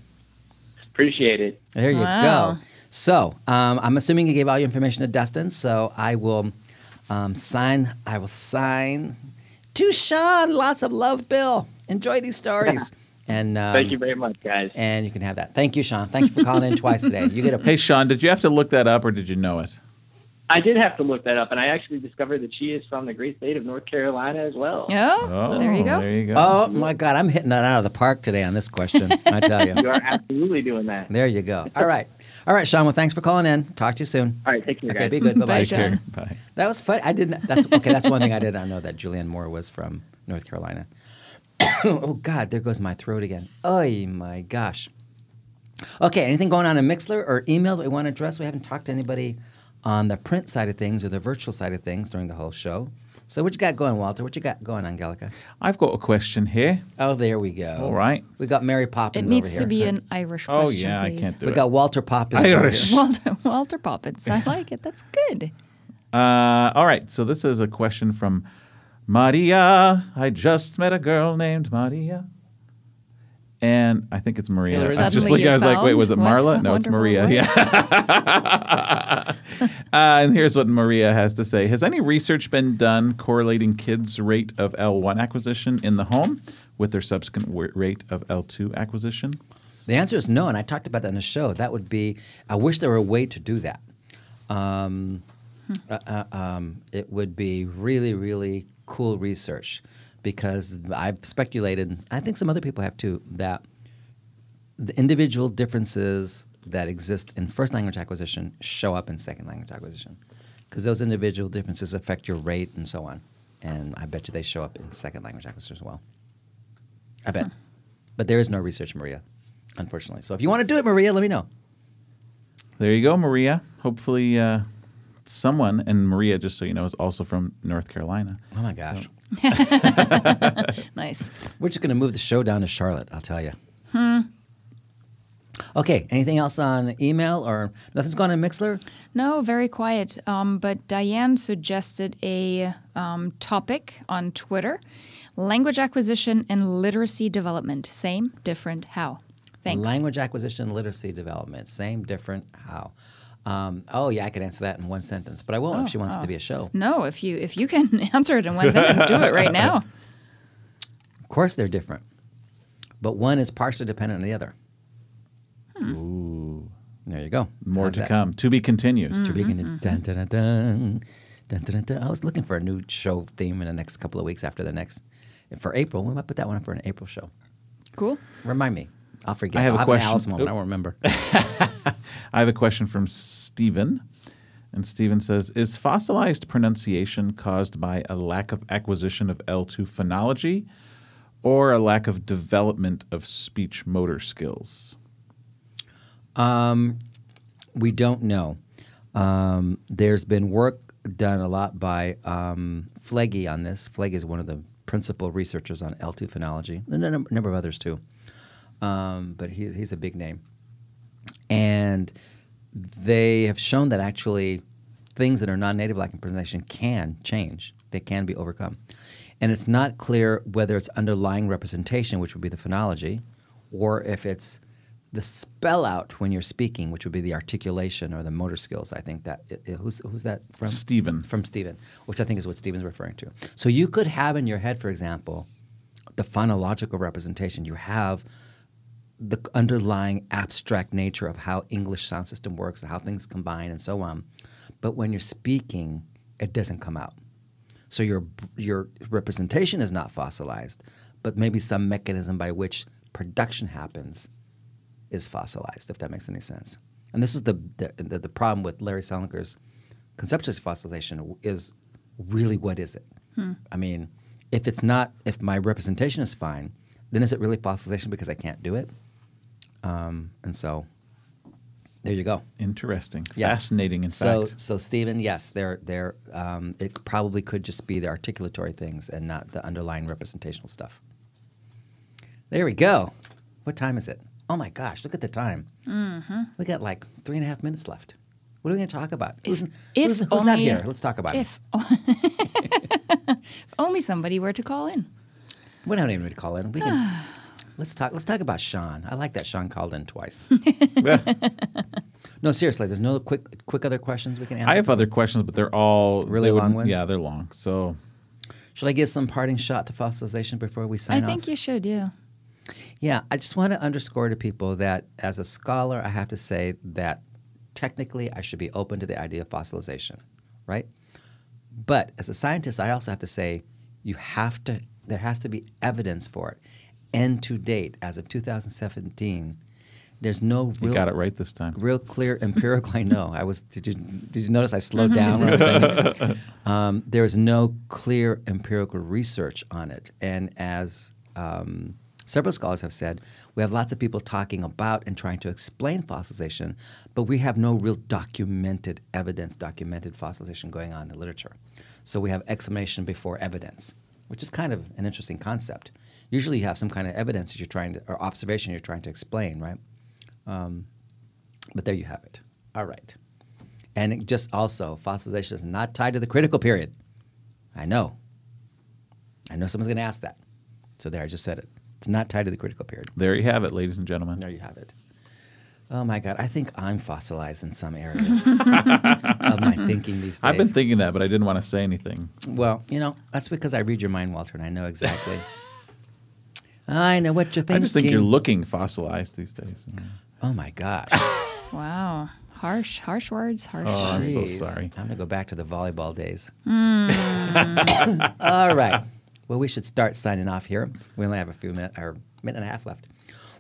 Appreciate it. There you Wow. go. So um, I'm assuming you gave all your information to Dustin. So I will um, sign. I will sign to Sean. Lots of love, Bill. Enjoy these stories. And um, Thank you very much, guys. And you can have that. Thank you, Sean. Thank you for calling in twice today. You get a Hey, Sean, did you have to look that up or did you know it? I did have to look that up, and I actually discovered that she is from the great state of North Carolina as well. Oh, there you go. There you go. Oh my God, I'm hitting that out of the park today on this question. I tell you. You are absolutely doing that. There you go. All right. All right, Sean. Well, thanks for calling in. Talk to you soon. All right, take care, Okay, guys. be good. Bye Bye, bye. Sean. Bye. That was fun. I didn't. That's okay. That's one thing I did not know that Julianne Moore was from North Carolina. oh God, there goes my throat again. Oh my gosh. Okay, anything going on in Mixlr or email that we want to address? We haven't talked to anybody on the print side of things or the virtual side of things during the whole show. So what you got going, Walter? What you got going, Angelica? I've got a question here. Oh, there we go. All right. We got Mary Poppins It needs over to here. be an Irish Oh, question, yeah, I can't do we it. got Walter Poppins. over Irish. here. Walter Walter Poppins. I like it. That's good. Uh, all right. So this is a question from Maria. I just met a girl named Maria. And I think it's Maria. Hillary. I was just Suddenly looking. I was like, wait, was it Marla? No, it's Maria. way. Yeah. uh, and here's what Maria has to say Has any research been done correlating kids' rate of L1 acquisition in the home with their subsequent w- rate of L2 acquisition? The answer is no, and I talked about that in the show. That would be. I wish there were a way to do that. Um, uh, uh, um, it would be really, really cool research because I've speculated. I think some other people have too that the individual differences that exist in first language acquisition show up in second language acquisition because those individual differences affect your rate and so on. And I bet you they show up in second language acquisition as well. I bet. But there is no research, Maria, unfortunately. So if you want to do it, Maria, let me know. There you go, Maria. Hopefully, uh, someone, and Maria, just so you know, is also from North Carolina. Oh my gosh. Nice. We're just going to move the show down to Charlotte, I'll tell you. Hmm. Okay, anything else on email or nothing's going on Mixlr? No, very quiet. Um, but Diane suggested a um, topic on Twitter language acquisition and literacy development. Same, different, how? Thanks. Language acquisition, literacy development. Same, different, how? Um, oh, yeah, I could answer that in one sentence, but I won't if she wants it to be a show. Oh, oh. no, if you if you can answer it in one sentence, do it right now. Of course, they're different, but one is partially dependent on the other. Hmm. Ooh, There you go. more How's to that? come. To be continued. To be mm-hmm, con- mm-hmm. dun, dun, dun, dun, dun, dun, dun, dun. I was looking for a new show theme in the next couple of weeks after the next. For April, we might put that one up for an April show. Cool. Remind me. I'll forget. I have I'll a an question. Alice moment. I won't remember. I have a question from Stephen. And Stephen says Is fossilized pronunciation caused by a lack of acquisition of L2 phonology or a lack of development of speech motor skills? Um, we don't know. Um, there's been work done a lot by um, Flege on this. Flege is one of the principal researchers on L2 phonology, and a number of others too. Um, but he, he's a big name. And they have shown that actually things that are non-native like in pronunciation can change. They can be overcome. And it's not clear whether it's underlying representation, which would be the phonology, or if it's the spell out when you're speaking, which would be the articulation or the motor skills. I think that i- i- who's who's that from? Stephen. From Stephen, which I think is what Stephen's referring to. So you could have in your head, for example, the phonological representation. You have the underlying abstract nature of how English sound system works and how things combine and so on. But when you're speaking, it doesn't come out. So your your representation is not fossilized, but maybe some mechanism by which production happens is fossilized, if that makes any sense. And this is the the, the, problem with Larry Selinker's conceptualized fossilization is really what is it? Hmm. I mean, if it's not, if my representation is fine, then is it really fossilization because I can't do it? Um, and so there you go. Interesting. Yeah. Fascinating, in so, fact. So, Stephen, yes, they're, they're, um, it probably could just be the articulatory things and not the underlying representational stuff. There we go. What time is it? Oh my gosh, look at the time. Mm-hmm. We got like three and a half minutes left. What are we going to talk about? Who's, If who's, who's not here? Let's talk about it. If, if only somebody were to call in. We don't even need to call in. We can, let's talk. Let's talk about Sean. I like that Sean called in twice. no, seriously. There's no quick, quick other questions we can answer. I have other questions, but they're all Really they long ones? Yeah, they're long. So Should I give some parting shot to fossilization before we I sign off? I think you should, yeah. Yeah, I just want to underscore to people that as a scholar, I have to say that technically I should be open to the idea of fossilization, right? But as a scientist, I also have to say you have to, there has to be evidence for it. And to date, as of 2017, there's no you real, got it right this time. real clear empirical. I know. I was. Did you did you notice I slowed down? When I was saying it? um, there is no clear empirical research on it, and as um, several scholars have said, we have lots of people talking about and trying to explain fossilization, but we have no real documented evidence, documented fossilization going on in the literature. So we have explanation before evidence, which is kind of an interesting concept. Usually, you have some kind of evidence that you're trying to, or observation you're trying to explain, right? Um, but there you have it. All right. And it just also, fossilization is not tied to the critical period. I know. I know someone's going to ask that. So there, I just said it. It's not tied to the critical period. There you have it, ladies and gentlemen. There you have it. Oh my God, I think I'm fossilized in some areas of my thinking these days. I've been thinking that, but I didn't want to say anything. well, you know, that's because I read your mind, Walter, and I know exactly. I know what you're thinking. I just think you're looking fossilized these days. Oh my gosh. Wow. Harsh, harsh words, harsh Oh, I'm so Jeez. sorry. I'm going to go back to the volleyball days. Hmm. All right. Well, we should start signing off here. We only have a few minutes, or minute and a half left.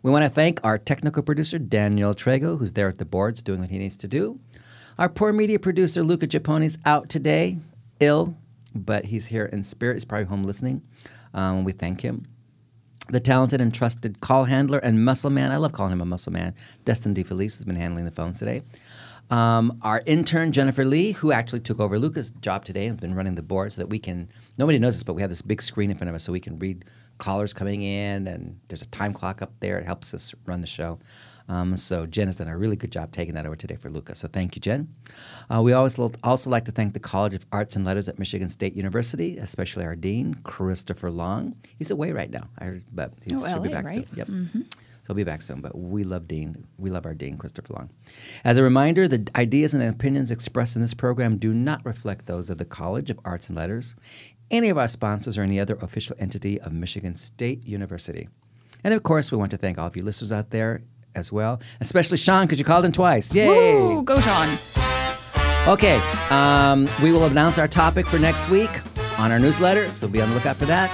We want to thank our technical producer, Daniel Trego, who's there at the boards doing what he needs to do. Our poor media producer, Luca Giappone's out today, ill, but he's here in spirit. He's probably home listening. Um, we thank him the talented and trusted call handler and muscle man. I love calling him a muscle man. Dustin DeFelice, who's been handling the phones today. Um, our intern, Jennifer Lee, who actually took over Luca's job today and has been running the board so that we can, nobody knows this, but we have this big screen in front of us so we can read callers coming in and there's a time clock up there. It helps us run the show. Um, so Jen has done a really good job taking that over today for Luca. So thank you, Jen. Uh, we always l- also like to thank the College of Arts and Letters at Michigan State University, especially our dean, Christopher Long. He's away right now, I heard, but he Oh, should be LA, back right? soon. Yep. So he'll be back soon. But we love Dean. We love our Dean, Christopher Long. As a reminder, the ideas and opinions expressed in this program do not reflect those of the College of Arts and Letters, any of our sponsors, or any other official entity of Michigan State University. And of course, we want to thank all of you listeners out there as well, especially Sean, because you called in twice. Yay! Woo, go Sean. Okay, um, we will announce our topic for next week on our newsletter, so be on the lookout for that.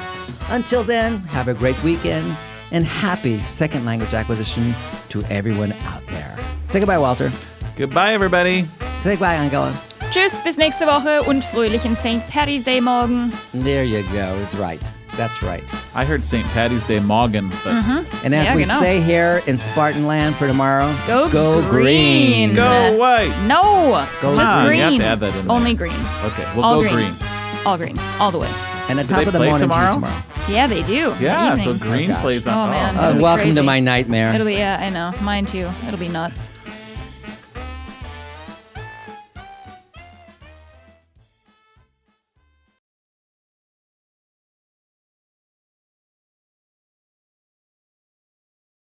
Until then, have a great weekend and happy second language acquisition to everyone out there. Say goodbye, Walter. Goodbye, everybody. Say goodbye, Angela. Tschüss, bis nächste Woche und fröhlichen St. Paddy's Day morgen. There you go. It's right. That's right. I heard St. Patty's Day Morgan, but And as Yeah, we genau. say here in Spartan Land for tomorrow, Go green. green. go white. No, Go just on, green. you have to add that in there. Only green. Okay, we'll All go green. green. All green. All the way. And the Do top they of the play morning tomorrow? tomorrow. Yeah, they do. in the Yeah, so green gosh. plays on. Oh, man. Uh, It'll be welcome to my nightmare. It'll be yeah, I know. Mine too. It'll be nuts.